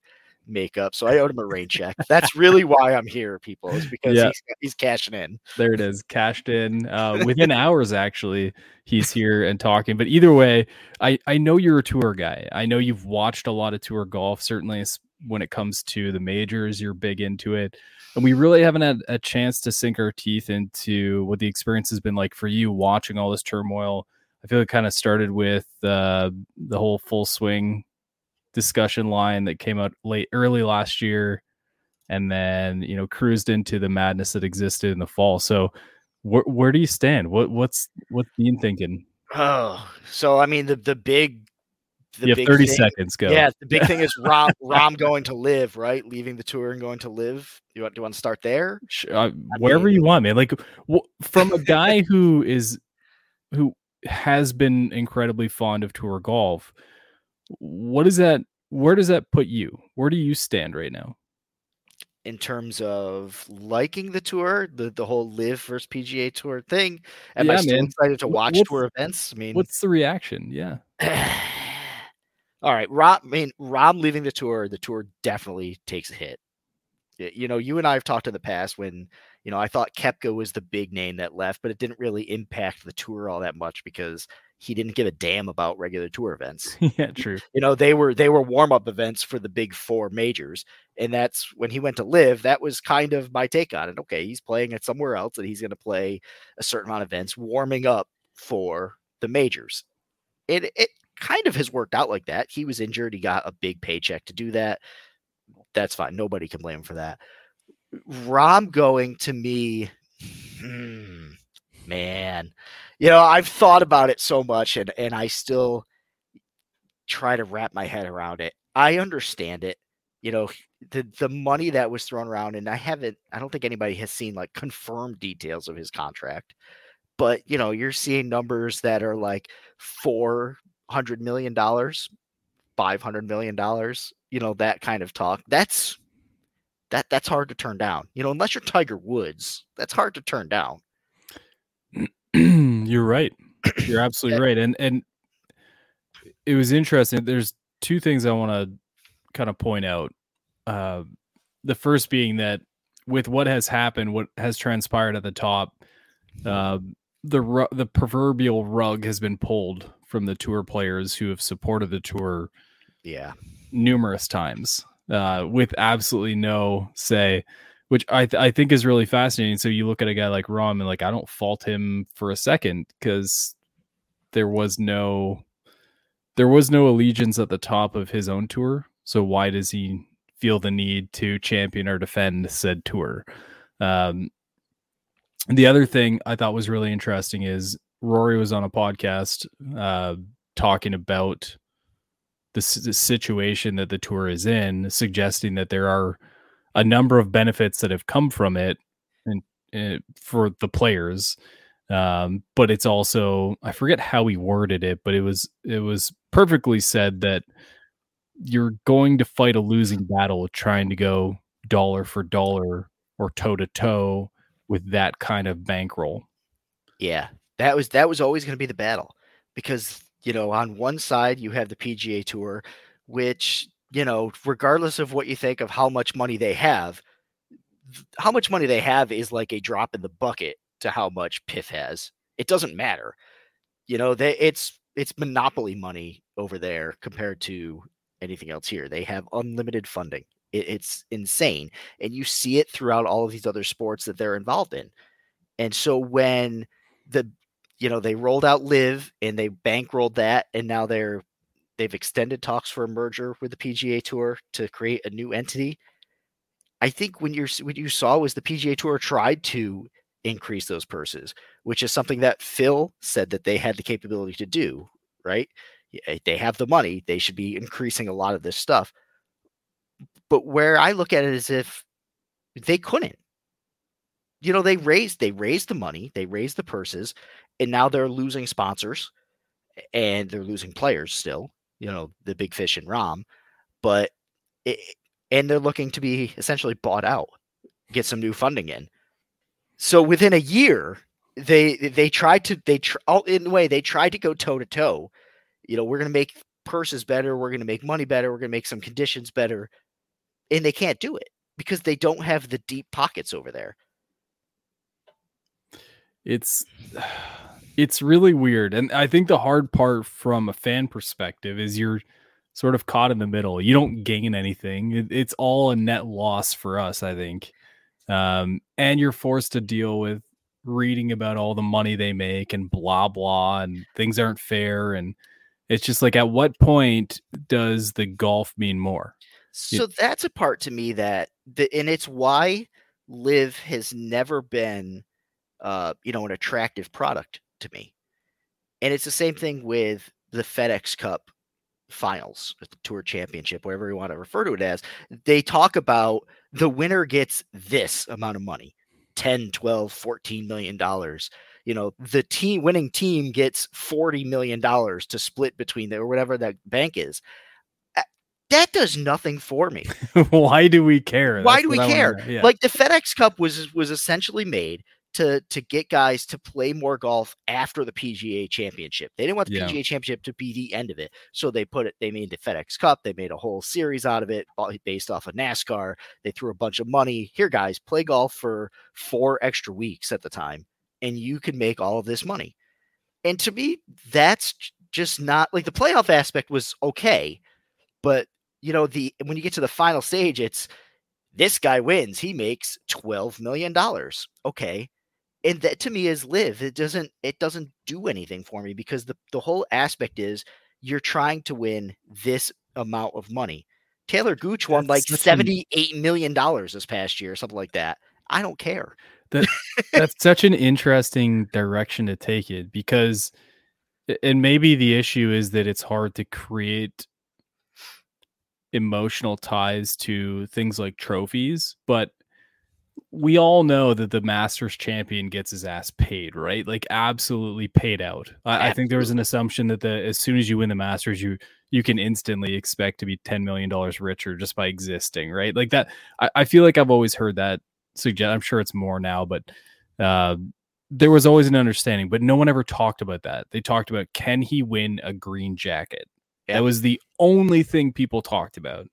Speaker 4: make up. So I owed him a rain check. That's really why I'm here, people. Is because yeah. he's, he's cashing in.
Speaker 3: There it is, cashed in uh, within hours. Actually, he's here and talking. But either way, I I know you're a tour guy. I know you've watched a lot of tour golf. Certainly, when it comes to the majors, you're big into it and we really haven't had a chance to sink our teeth into what the experience has been like for you watching all this turmoil. I feel it kind of started with uh, the whole full swing discussion line that came out late early last year, and then you know cruised into the madness that existed in the fall. So, wh- where do you stand? What what's what's Dean thinking?
Speaker 4: Oh, so I mean the the big
Speaker 3: the you have 30 thing, seconds. Go.
Speaker 4: Yeah, the big thing is rom Rahm going to LIV right? Leaving the tour and going to LIV You want do you want to start there?
Speaker 3: Uh, wherever mean, you want, man. Like w- from a guy who is who has been incredibly fond of tour golf. What is that? Where does that put you? Where do you stand right now?
Speaker 4: in terms of liking the tour, the the whole LIV versus PGA tour thing. Am yeah, I still man. excited to watch what's, tour events? I mean,
Speaker 3: what's the reaction? Yeah.
Speaker 4: All right, Rob. I mean, Rahm leaving the tour, the tour definitely takes a hit. You know, you and I have talked in the past when you know I thought Koepka was the big name that left, but it didn't really impact the tour all that much because he didn't give a damn about regular tour events.
Speaker 3: yeah, true.
Speaker 4: You know, they were they were warm up events for the big four majors, and that's when he went to LIV. That was kind of my take on it. Okay, he's playing at somewhere else, and he's going to play a certain amount of events, warming up for the majors. It it kind of has worked out like that. He was injured. He got a big paycheck to do that. That's fine. Nobody can blame him for that. Rahm going to me, hmm, man, you know, I've thought about it so much and, and I still try to wrap my head around it. I understand it. You know, the the money that was thrown around, and I haven't, I don't think anybody has seen like confirmed details of his contract. But you know, you're seeing numbers that are like four hundred million dollars, five hundred million dollars, you know, that kind of talk. That's that that's hard to turn down. You know, unless you're Tiger Woods, that's hard to turn down.
Speaker 3: you're right. You're absolutely right. And and it was interesting. There's two things I want to kind of point out. Uh, the first being that with what has happened, what has transpired at the top, uh, the the proverbial rug has been pulled from the tour players who have supported the tour
Speaker 4: Yeah.
Speaker 3: numerous times uh, with absolutely no say, which I th- I think is really fascinating. So you look at a guy like Rahm and like I don't fault him for a second because there was no there was no allegiance at the top of his own tour. So why does he feel the need to champion or defend said tour? Um, the other thing I thought was really interesting is Rory was on a podcast uh, talking about the, the situation that the tour is in, suggesting that there are a number of benefits that have come from it and uh, for the players. Um, but it's also I forget how he worded it, but it was it was perfectly said that you're going to fight a losing battle trying to go dollar for dollar or toe to toe with that kind of bankroll.
Speaker 4: Yeah, that was that was always going to be the battle because you know on one side you have the PGA Tour, which you know regardless of what you think of how much money they have, how much money they have is like a drop in the bucket to how much PIF has. It doesn't matter, you know. They it's it's monopoly money over there compared to anything else here. They have unlimited funding. It, it's insane, and you see it throughout all of these other sports that they're involved in. And so when the you know they rolled out LIV and they bankrolled that and now they're they've extended talks for a merger with the PGA Tour to create a new entity. I think when you're what you saw was the PGA Tour tried to increase those purses, which is something that Phil said that they had the capability to do, right? They have the money, they should be increasing a lot of this stuff. But where I look at it is if they couldn't you know they raised they raised the money they raised the purses and now they're losing sponsors and they're losing players still you know the big fish and Rahm but it, and they're looking to be essentially bought out get some new funding in. So within a year they they tried to they tr- all in a way they tried to go toe to toe you know we're going to make purses better we're going to make money better we're going to make some conditions better and they can't do it because they don't have the deep pockets over there
Speaker 3: it's it's really weird. And i think the hard part from a fan perspective is you're sort of caught in the middle. You don't gain anything. It, it's all a net loss for us i think. Um, and you're forced to deal with reading about all the money they make and blah blah and things aren't fair. And it's just like at what point does the golf mean more?
Speaker 4: So that's a part to me that the and it's why LIV has never been uh you know an attractive product to me. And it's the same thing with the FedEx Cup finals, the tour championship, whatever you want to refer to it as. They talk about the winner gets this amount of money 10, 12, 14 million dollars. You know, the team winning team gets 40 million dollars to split between the, or whatever that bank is. That does nothing for me.
Speaker 3: why do we care
Speaker 4: Why
Speaker 3: That's
Speaker 4: do we
Speaker 3: what I wanna
Speaker 4: care?
Speaker 3: yeah.
Speaker 4: Like the FedEx Cup was was essentially made to to get guys to play more golf after the PGA Championship. They didn't want the
Speaker 3: Yeah.
Speaker 4: PGA Championship to be the end of it, so they put it. They made the FedEx Cup. They made a whole series out of it based off of NASCAR. They threw a bunch of money. Here, guys, play golf for four extra weeks at the time, and you can make all of this money. And to me, that's just not like the playoff aspect was okay, but you know the when you get to the final stage, it's this guy wins, he makes 12 million dollars. Okay. And that to me is LIV. It doesn't it doesn't do anything for me because the the whole aspect is you're trying to win this amount of money. Taylor Gooch won like
Speaker 3: That's an-
Speaker 4: 78 million dollars this past year, something like that. I don't care.
Speaker 3: that's such an interesting direction to take it because and maybe the issue is that it's hard to create emotional ties to things like trophies but we all know that the masters champion gets his ass paid right? Like absolutely paid out. I, I think there was an assumption that the as soon as you win the masters you you can instantly expect to be 10 million dollars richer just by existing right? Like that I, I feel like i've always heard that suggest i'm sure it's more now but uh, there was always an understanding but no one ever talked about that. They talked about can he win a green jacket?
Speaker 4: Yeah.
Speaker 3: that was the only thing people talked about.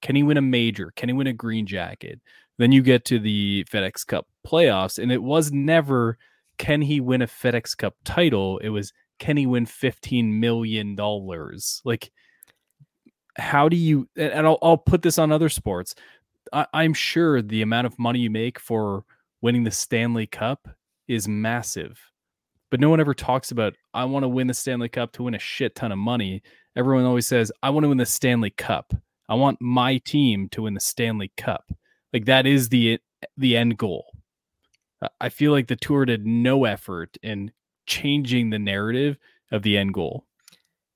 Speaker 3: Can he win a major? Can he win a green jacket then you get to the fedex cup playoffs and it was never can he win a fedex cup title it was can he win 15 million dollars? Like how do you and and I'll, I'll put this on other sports. I, I'm sure the amount of money you make for winning the Stanley Cup is massive. But no one ever talks about I want to win the Stanley Cup to win a shit ton of money. Everyone always says, I want to win the Stanley Cup. I want my team to win the Stanley Cup. Like that is the the end goal. I feel like the tour did no effort in changing the narrative of the end goal.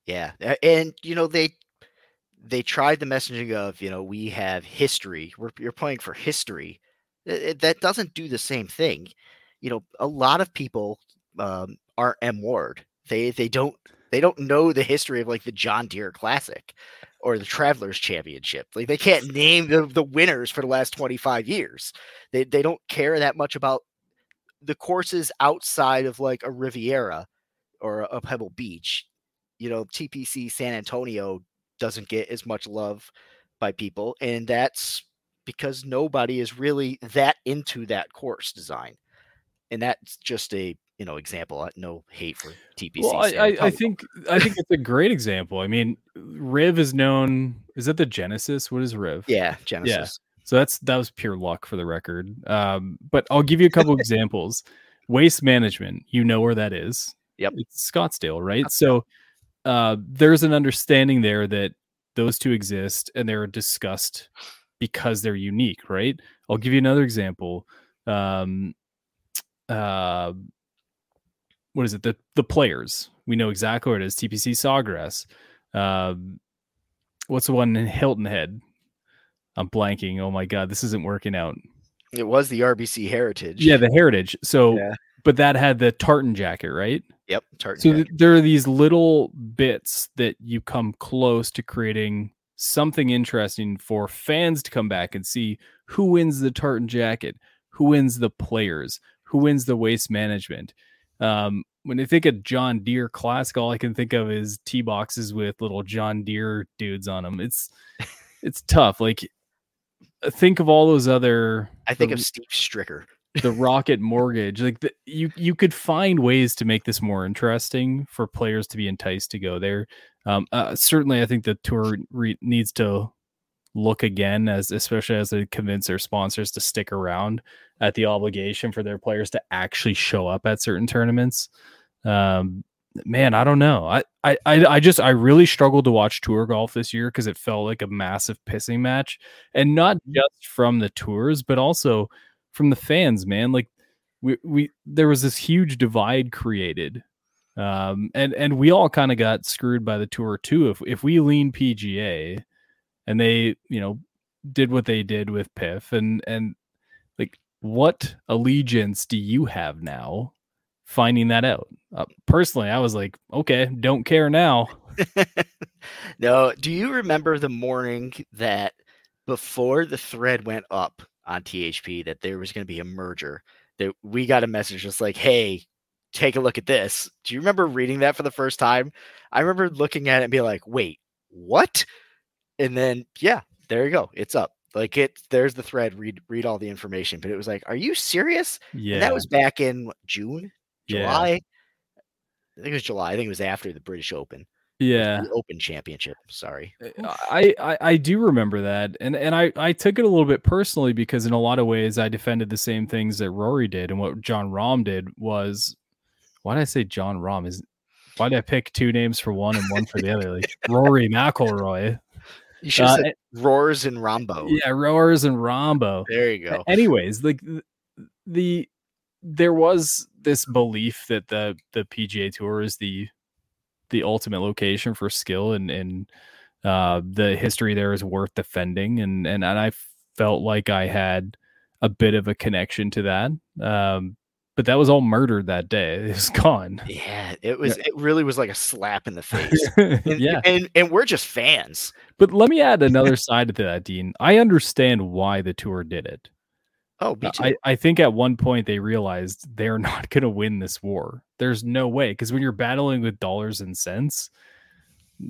Speaker 4: Yeah, and you know they they tried the messaging of you know we have history. We're you're playing for history. That doesn't do the same thing. You know, a lot of people um, are M Ward. They they don't they don't know the history of like the John Deere Classic or the Travelers Championship. Like they can't name the, the winners for the last 25 years. They they don't care that much about the courses outside of like a Riviera or a Pebble Beach. You know, TPC San Antonio doesn't get as much love by people, and that's because nobody is really that into that course design. And that's just a you know example. uh, No hate for TPC.
Speaker 3: Well, I, I, I think I think it's a great example. I mean, Riv is known. Is that the Genesis? What is Riv?
Speaker 4: yeah, Genesis.
Speaker 3: So that's that was pure luck for the record. Um, but I'll give you a couple examples. Waste management, you know where that is.
Speaker 4: Yep.
Speaker 3: It's Scottsdale, right? So uh, there's an understanding there that those two exist and they're discussed because they're unique, right? I'll give you another example. Um, uh, what is it? The the players. We know exactly where it is. TPC Sawgrass. Um, what's the one in Hilton Head? I'm blanking. Oh my god, this isn't working out.
Speaker 4: It was the RBC Heritage.
Speaker 3: Yeah, the Heritage. So,
Speaker 4: Yeah.
Speaker 3: but that had the tartan jacket, right?
Speaker 4: Yep. Tartan
Speaker 3: So th- there are these little bits that you come close to creating something interesting for fans to come back and see who wins the tartan jacket, who wins the players, who wins the waste management. Um, when I think of John Deere Classic, all I can think of is tee boxes with little John Deere dudes on them. It's it's tough. Like think of all those other
Speaker 4: I think
Speaker 3: the-
Speaker 4: of Steve Stricker.
Speaker 3: the rocket mortgage like the, you you could find ways to make this more interesting for players to be enticed to go there um uh, certainly i think the tour re- needs to look again as especially as they convince their sponsors to stick around at the obligation for their players to actually show up at certain tournaments um man i don't know i i i, just i really struggled to watch tour golf this year because it felt like a massive pissing match and not just from the tours but also from the fans, man. Like we we there was this huge divide created. Um and and we all kind of got screwed by the tour too. If if we lean PGA and they, you know, did what they did with PIF and and like what allegiance do you have now finding that out? Uh, personally, I was like, okay, don't care now.
Speaker 4: no, do you remember the morning that before the thread went up on THP that there was going to be a merger? That we got a message just like, "Hey, take a look at this." Do you remember reading that for the first time? I remember looking at it and being like, "Wait, what?" And then, yeah, there you go. It's up. Like it. There's the thread. Read read all the information. But it was like, "Are you serious?"
Speaker 3: Yeah.
Speaker 4: And that was back in what, June,
Speaker 3: Yeah.
Speaker 4: July. I think it was July. I think it was after the British Open.
Speaker 3: yeah.
Speaker 4: The Open Championship. Sorry.
Speaker 3: Eh, I, I I do remember that, and and I I took it a little bit personally because in a lot of ways I defended the same things that Rory did, and what Jon Rahm did was, why did I say Jon Rahm? Is why did I pick two names for one and one for the other? Like Rory McIlroy,
Speaker 4: You should
Speaker 3: Uh,
Speaker 4: said Roars and Rahmbo.
Speaker 3: yeah, roars and Rahmbo.
Speaker 4: There you go.
Speaker 3: Anyways, like th- the there was this belief that the the PGA Tour is the the ultimate location for skill and and uh, the history there is worth defending and and and I felt like I had a bit of a connection to that. Um, but that was all murdered that day. It was gone.
Speaker 4: Yeah, it was. It really was like a slap in the face. And,
Speaker 3: yeah.
Speaker 4: and and we're just fans.
Speaker 3: But let me add another side to that, Dean. I understand why the tour did it.
Speaker 4: Oh, me uh, too.
Speaker 3: I, I think at one point they realized they're not going to win this war. There's no way because when you're battling with dollars and cents,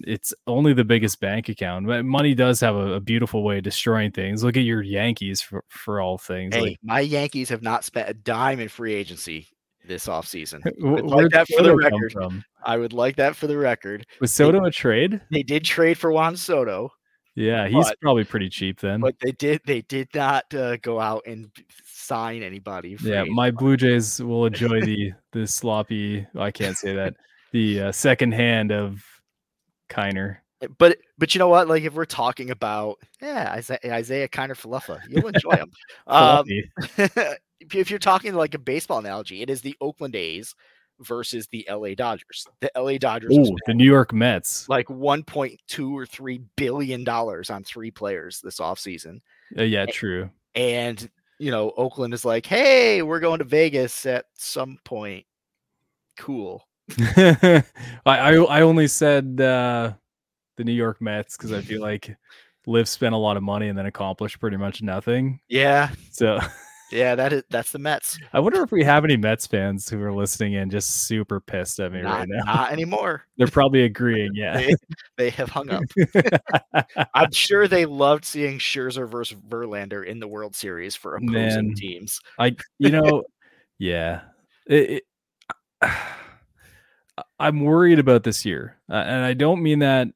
Speaker 3: it's only the biggest bank account. But money does have a, a beautiful way of destroying things. Look at your Yankees for, for all things.
Speaker 4: hey,
Speaker 3: Like,
Speaker 4: my Yankees have not spent a dime in free agency this offseason.
Speaker 3: Wh-
Speaker 4: like that for the record. I would like that for the record.
Speaker 3: Was Soto a trade?
Speaker 4: They did trade for Juan Soto,
Speaker 3: Yeah, he's
Speaker 4: But-
Speaker 3: probably pretty cheap then.
Speaker 4: but they did they did not uh, go out and sign anybody.
Speaker 3: yeah, my Blue Jays will enjoy the the sloppy. I can't say that. The uh, second hand of Kiner.
Speaker 4: but but you know what? Like if we're talking about yeah Isiah, Isaiah Kiner Falefa, you'll enjoy him. um, if you're talking like a baseball analogy, it is the Oakland A's versus the LA Dodgers. The LA Dodgers
Speaker 3: Ooh, the New York Mets.
Speaker 4: like 1.2 or 3 billion dollars on three players this offseason.
Speaker 3: Uh, yeah, true.
Speaker 4: And you know, Oakland is like, "Hey, we're going to Vegas at some point." Cool.
Speaker 3: I, I I only said uh, the New York Mets because I feel like Liv spent a lot of money and then accomplished pretty much nothing.
Speaker 4: Yeah,
Speaker 3: So
Speaker 4: yeah, that is that's the Mets.
Speaker 3: I wonder if we have any Mets fans who are listening in just super pissed at me
Speaker 4: Not,
Speaker 3: right now.
Speaker 4: not anymore.
Speaker 3: They're probably agreeing. Yeah.
Speaker 4: They, they have hung up. I'm sure they loved seeing Scherzer versus Verlander in the World Series for opposing
Speaker 3: Man.
Speaker 4: teams.
Speaker 3: I you know, yeah. It, it, I'm worried about this year, uh, and I don't mean that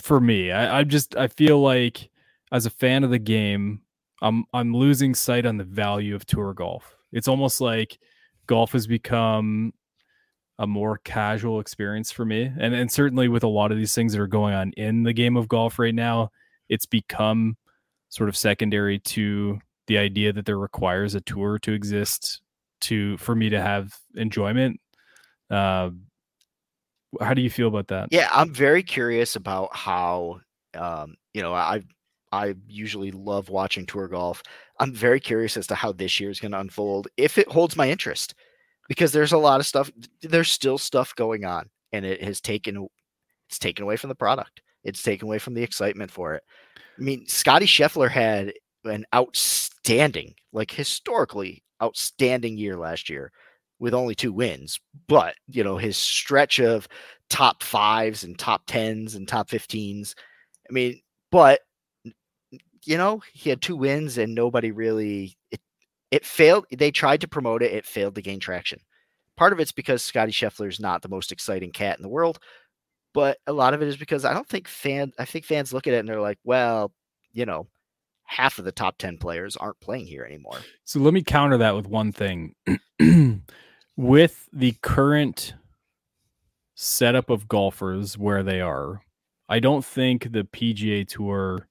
Speaker 3: for me. I, I just I feel like as a fan of the game, I'm I'm losing sight on the value of tour golf. It's almost like golf has become a more casual experience for me, and and certainly with a lot of these things that are going on in the game of golf right now, it's become sort of secondary to the idea that there requires a tour to exist to for me to have enjoyment. Uh, how do you feel about that?
Speaker 4: Yeah, I'm very curious about how um, you know, I I usually love watching tour golf. I'm very curious as to how this year is going to unfold if it holds my interest because there's a lot of stuff there's still stuff going on and it has taken it's taken away from the product. It's taken away from the excitement for it. I mean, Scotty Scheffler had an outstanding, like historically outstanding year last year with only two wins, but you know, his stretch of top fives and top tens and top 15s. I mean, but you know, he had two wins and nobody really it it failed. They tried to promote it, it failed to gain traction. Part of it's because Scotty Scheffler is not the most exciting cat in the world, but a lot of it is because I don't think fan I think fans look at it and they're like, well, you know, half of the top 10 players aren't playing here anymore.
Speaker 3: So let me counter that with one thing. with the current setup of golfers where they are, I don't think the PGA Tour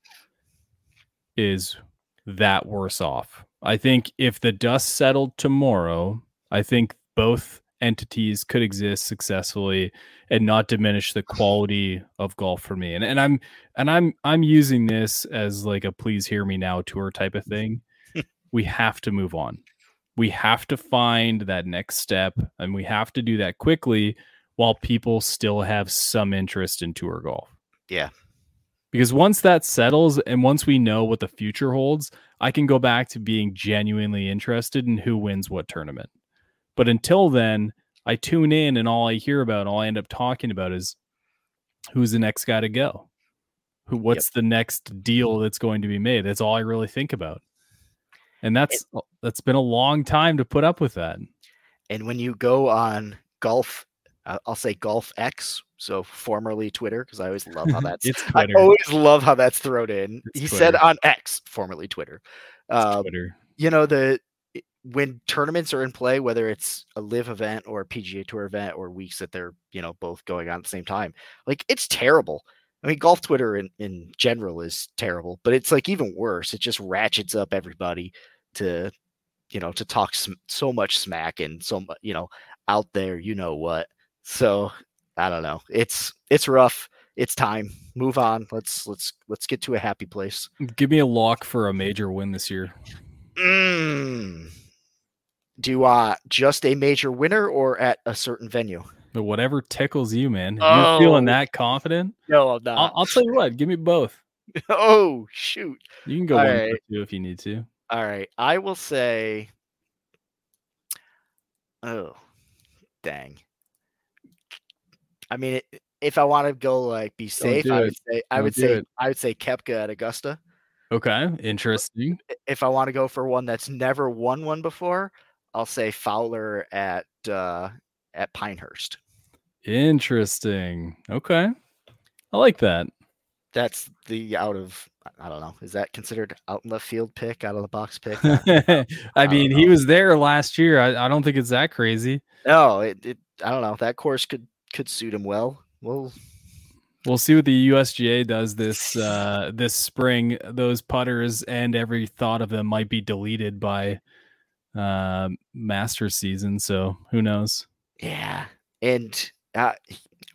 Speaker 3: is that worse off. I think if the dust settled tomorrow, I think both entities could exist successfully and not diminish the quality of golf for me. And and I'm and I'm I'm using this as like a please hear me now tour type of thing. we have to move on. We have to find that next step and we have to do that quickly while people still have some interest in tour golf.
Speaker 4: Yeah.
Speaker 3: Because once that settles and once we know what the future holds, I can go back to being genuinely interested in who wins what tournament. But until then, I tune in and all I hear about, all I end up talking about is who's the next guy to go? Who what's the next deal that's going to be made? That's all I really think about. And that's that's been a long time to put up with that.
Speaker 4: And when you go on golf, uh, I'll say Golf X, so formerly Twitter, because I always love how that's.
Speaker 3: It's
Speaker 4: I always love how that's thrown in.
Speaker 3: It's
Speaker 4: he said on X, formerly Twitter. Um,
Speaker 3: Twitter.
Speaker 4: you know the when tournaments are in play, whether it's a LIV event or a PGA Tour event or weeks that they're you know both going on at the same time, like it's terrible. I mean, golf Twitter in, in general is terrible, but it's like even worse. It just ratchets up everybody to, you know, to talk sm- so much smack and so much, you know, out there, you know what. So I don't know. It's it's rough. It's time. Move on. Let's let's let's get to a happy place.
Speaker 3: Give me a lock for a major win this year.
Speaker 4: Mm. Do you want just a major winner or at a certain venue?
Speaker 3: But whatever tickles you, man. If You're feeling
Speaker 4: Oh.
Speaker 3: that confident?
Speaker 4: No, I'm not.
Speaker 3: I'll, I'll tell you what. Give me both.
Speaker 4: oh shoot.
Speaker 3: You can go
Speaker 4: All
Speaker 3: one
Speaker 4: right.
Speaker 3: two if you need to.
Speaker 4: All right. I will say. Oh, dang. I mean, if I want to go like be safe,
Speaker 3: do
Speaker 4: I would say I
Speaker 3: Don't
Speaker 4: would say
Speaker 3: it.
Speaker 4: I would say Koepka at Augusta.
Speaker 3: Okay, interesting.
Speaker 4: If I want to go for one that's never won one before, I'll say Fowler at uh, at Pinehurst.
Speaker 3: Interesting. Okay. I like that.
Speaker 4: That's the out of I don't know. Is that considered out in left field pick, out of the box pick? I,
Speaker 3: I mean, he was there last year. I, I don't think it's that crazy.
Speaker 4: no, it, it. I don't know. That course could could suit him well. Well,
Speaker 3: We'll see what the USGA does this uh this spring. Those putters and every thought of them might be deleted by uh Masters season, so who knows?
Speaker 4: yeah, and uh,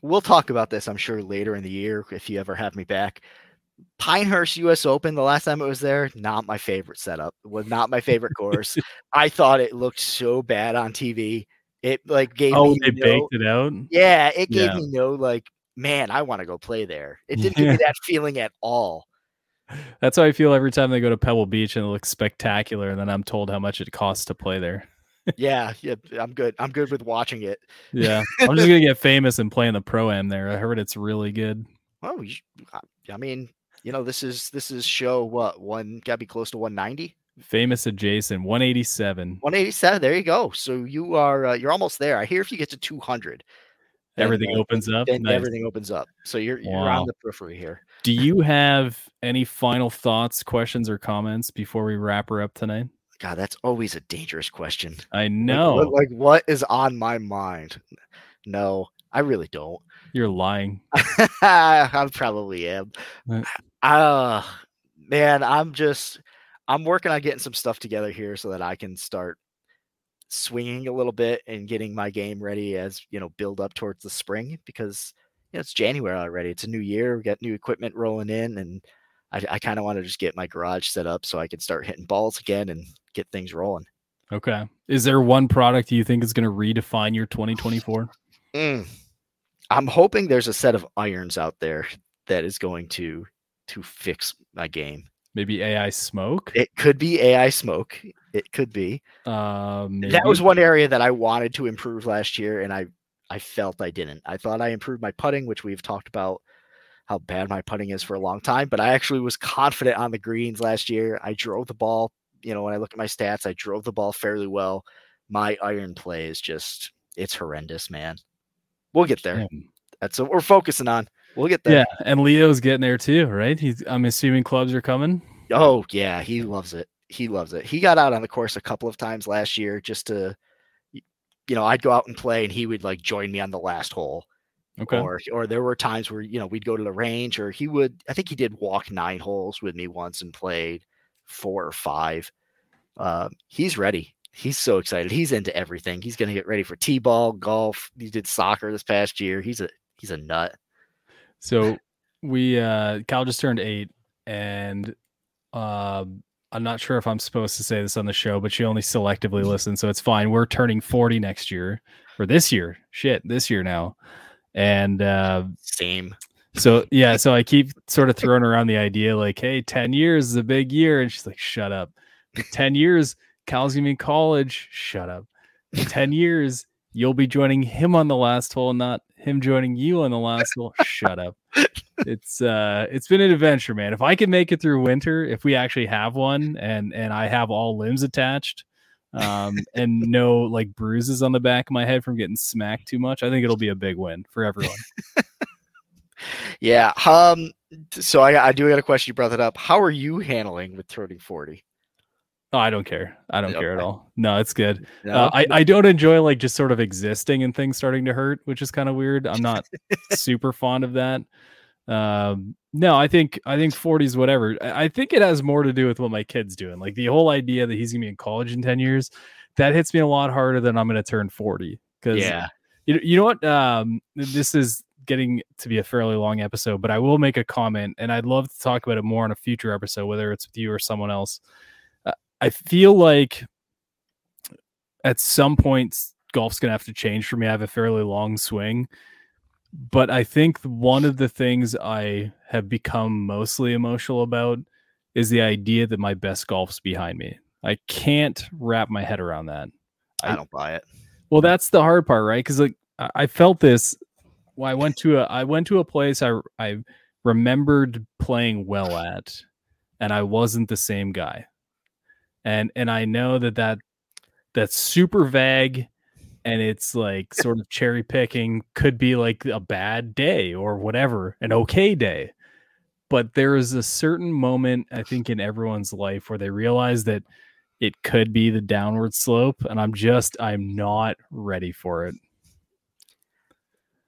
Speaker 4: we'll talk about this. I'm sure later in the year if you ever have me back. Pinehurst U.S. Open. The last time it was there, not my favorite setup. Was not my favorite course. I thought it looked so bad on TV. It like gave
Speaker 3: Oh,
Speaker 4: me
Speaker 3: they
Speaker 4: no-
Speaker 3: baked it out.
Speaker 4: Yeah, it gave
Speaker 3: Yeah.
Speaker 4: me no like, man, I want to go play there. It didn't give me that feeling at all.
Speaker 3: That's how I feel every time they go to Pebble Beach and it looks spectacular, and then I'm told how much it costs to play there.
Speaker 4: Yeah, yeah, I'm good. I'm good with watching it.
Speaker 3: Yeah, I'm just gonna get famous and playing the pro am there. I heard it's really good.
Speaker 4: Sh- I- mean, you know, this is this is show what one got to be close to 190,
Speaker 3: Famous adjacent, 187.
Speaker 4: 187. There you go. So you are uh, you're almost there. I hear if you get to 200, then,
Speaker 3: Everything
Speaker 4: uh,
Speaker 3: opens up.
Speaker 4: then
Speaker 3: Nice.
Speaker 4: everything opens up. So you're you're on the periphery here.
Speaker 3: Do you have any final thoughts, questions, or comments before we wrap her up tonight?
Speaker 4: God, that's always a dangerous question.
Speaker 3: I know
Speaker 4: what- like what is on my mind? No, I really don't.
Speaker 3: you're lying.
Speaker 4: I probably am.
Speaker 3: Uh,
Speaker 4: Uh man, I'm just I'm working on getting some stuff together here so that I can start swinging a little bit and getting my game ready as you know build up towards the spring because you know, it's January already. It's a new year. We got new equipment rolling in, and I, I kind of want to just get my garage set up so I can start hitting balls again and get things rolling.
Speaker 3: Okay. Is there one product you think is going to redefine your 2024?
Speaker 4: Mm. I'm hoping there's a set of irons out there that is going to to fix my game.
Speaker 3: Maybe AI smoke.
Speaker 4: It could be AI smoke. It could be.
Speaker 3: Um,
Speaker 4: That was one area that I wanted to improve last year, and I I felt I didn't. I thought I improved my putting, which we've talked about how bad my putting is for a long time, but I actually was confident on the greens last year. I drove the ball. You know, when I look at my stats, I drove the ball fairly well. My iron play is just it's horrendous, man. We'll get there. That's what we're focusing on. We'll get there.
Speaker 3: Yeah, and Leo's getting there too, right? He's. I'm assuming clubs are coming.
Speaker 4: Oh yeah, he loves it. He loves it. He got out on the course a couple of times last year just to you know, I'd go out and play and he would like join me on the last hole.
Speaker 3: Okay.
Speaker 4: Or or there were times where, you know, we'd go to the range or he would I think he did walk nine holes with me once and played four or five. Um, he's ready. He's so excited. He's into everything. He's gonna get ready for T-ball, golf. He did soccer this past year. He's a he's a nut.
Speaker 3: So we uh Cal just turned eight, and um I'm not sure if I'm supposed to say this on the show, but she only selectively listens, so it's fine. We're turning 40 next year or this year. Shit, this year now. And uh
Speaker 4: Same.
Speaker 3: so yeah, so I keep sort of throwing around the idea like, hey, 10 years is a big year. And she's like, shut up. In 10 years, Cal's gonna be in college. Shut up. In 10 years, you'll be joining him on the last hole, not him joining you on the last hole. Shut up. It's uh it's been an adventure, man. If I can make it through winter, if we actually have one and and I have all limbs attached, um, and no like bruises on the back of my head from getting smacked too much, I think it'll be a big win for everyone.
Speaker 4: Yeah. Um. So I, I do got a question. You brought that up. How are you handling with turning forty?
Speaker 3: Oh, I don't care. I don't care at all. No, it's good.
Speaker 4: No?
Speaker 3: Uh, I, I don't enjoy like just sort of existing and things starting to hurt, which is kind of weird. I'm not super fond of that. Um, no, I think I think 40s whatever. I, think it has more to do with what my kid's doing. Like the whole idea that he's gonna be in college in 10 years, that hits me a lot harder than I'm gonna turn 40. Because
Speaker 4: yeah.
Speaker 3: you, you know what? Um, this is getting to be a fairly long episode, but I will make a comment, and I'd love to talk about it more on a future episode, whether it's with you or someone else. Uh, I feel like at some point golf's gonna have to change for me. I have a fairly long swing, but I think one of the things I have become mostly emotional about is the idea that my best golf's behind me. I can't wrap my head around that.
Speaker 4: I,
Speaker 3: I-
Speaker 4: don't buy it.
Speaker 3: Well, that's the hard part, right? Because like I felt this. Well, I went to a I went to a place I I remembered playing well at, and I wasn't the same guy. And and I know that that that's super vague and it's like sort of cherry picking could be like a bad day or whatever, an okay day. But there is a certain moment I think in everyone's life where they realize that it could be the downward slope and I'm just I'm not ready for it.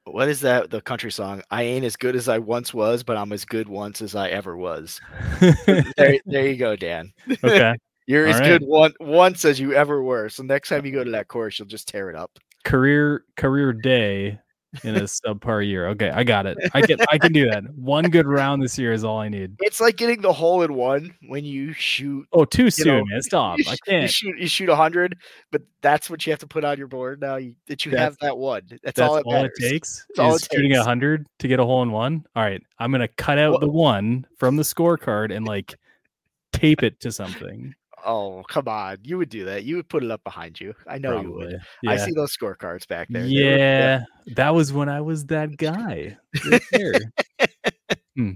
Speaker 4: What is that? The country song? I ain't as good as I once was, but I'm as good once as I ever was. there, there you go, Dan.
Speaker 3: okay.
Speaker 4: You're
Speaker 3: All
Speaker 4: as
Speaker 3: right.
Speaker 4: good one, once as you ever were. So next time you go to that course, you'll just tear it up.
Speaker 3: Career career day in a subpar year. Okay, I got it. I can I can do that. One good round this year is all I need.
Speaker 4: It's like getting the hole in one when you shoot.
Speaker 3: Oh, too soon,
Speaker 4: know,
Speaker 3: man. Stop.
Speaker 4: You,
Speaker 3: I can't.
Speaker 4: shoot. You shoot a hundred, but that's what you have to put on your board now. You, that you
Speaker 3: That's-
Speaker 4: have that one. That's,
Speaker 3: That's
Speaker 4: all it
Speaker 3: all it takes.
Speaker 4: That's all
Speaker 3: is
Speaker 4: it
Speaker 3: shooting a hundred to get a hole in one. All right, I'm gonna cut out
Speaker 4: Well-
Speaker 3: the one from the scorecard and like tape it to something.
Speaker 4: Oh come on! You would do that. You would put it up behind you. I know you would.
Speaker 3: Probably.
Speaker 4: I see those scorecards back there. They were-
Speaker 3: Yeah, that was when I was that guy. right. Hmm.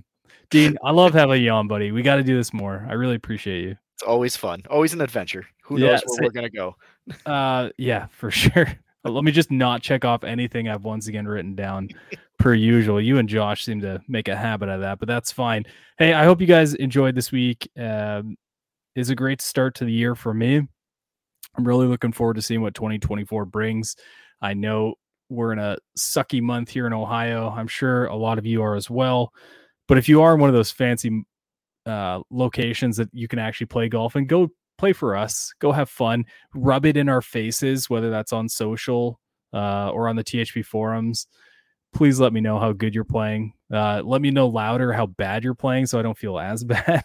Speaker 3: Dean, I love having you on, buddy. We got to do this more. I really appreciate you.
Speaker 4: It's always fun. Always an adventure. Who
Speaker 3: Yeah,
Speaker 4: knows where we're gonna go?
Speaker 3: Uh, yeah, for sure. Let me just not check off anything I've once again written down per usual. You and Josh seem to make a habit of that, but that's fine. Hey, I hope you guys enjoyed this week. Um, is a great start to the year for me. I'm really looking forward to seeing what 2024 brings. I know we're in a sucky month here in Ohio. I'm sure a lot of you are as well. But if you are in one of those fancy uh, locations that you can actually play golf and go play for us, go have fun, rub it in our faces, whether that's on social uh, or on the THP forums. Please let me know how good you're playing. Uh, let me know louder how bad you're playing so I don't feel as bad.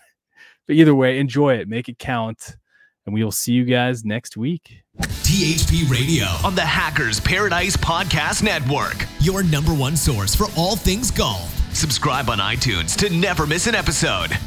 Speaker 3: But either way, enjoy it, make it count, and we will see you guys next week.
Speaker 1: THP Radio,
Speaker 2: On the Hackers Paradise Podcast Network.
Speaker 1: your number one source for all things golf.
Speaker 2: Subscribe on iTunes to never miss an episode.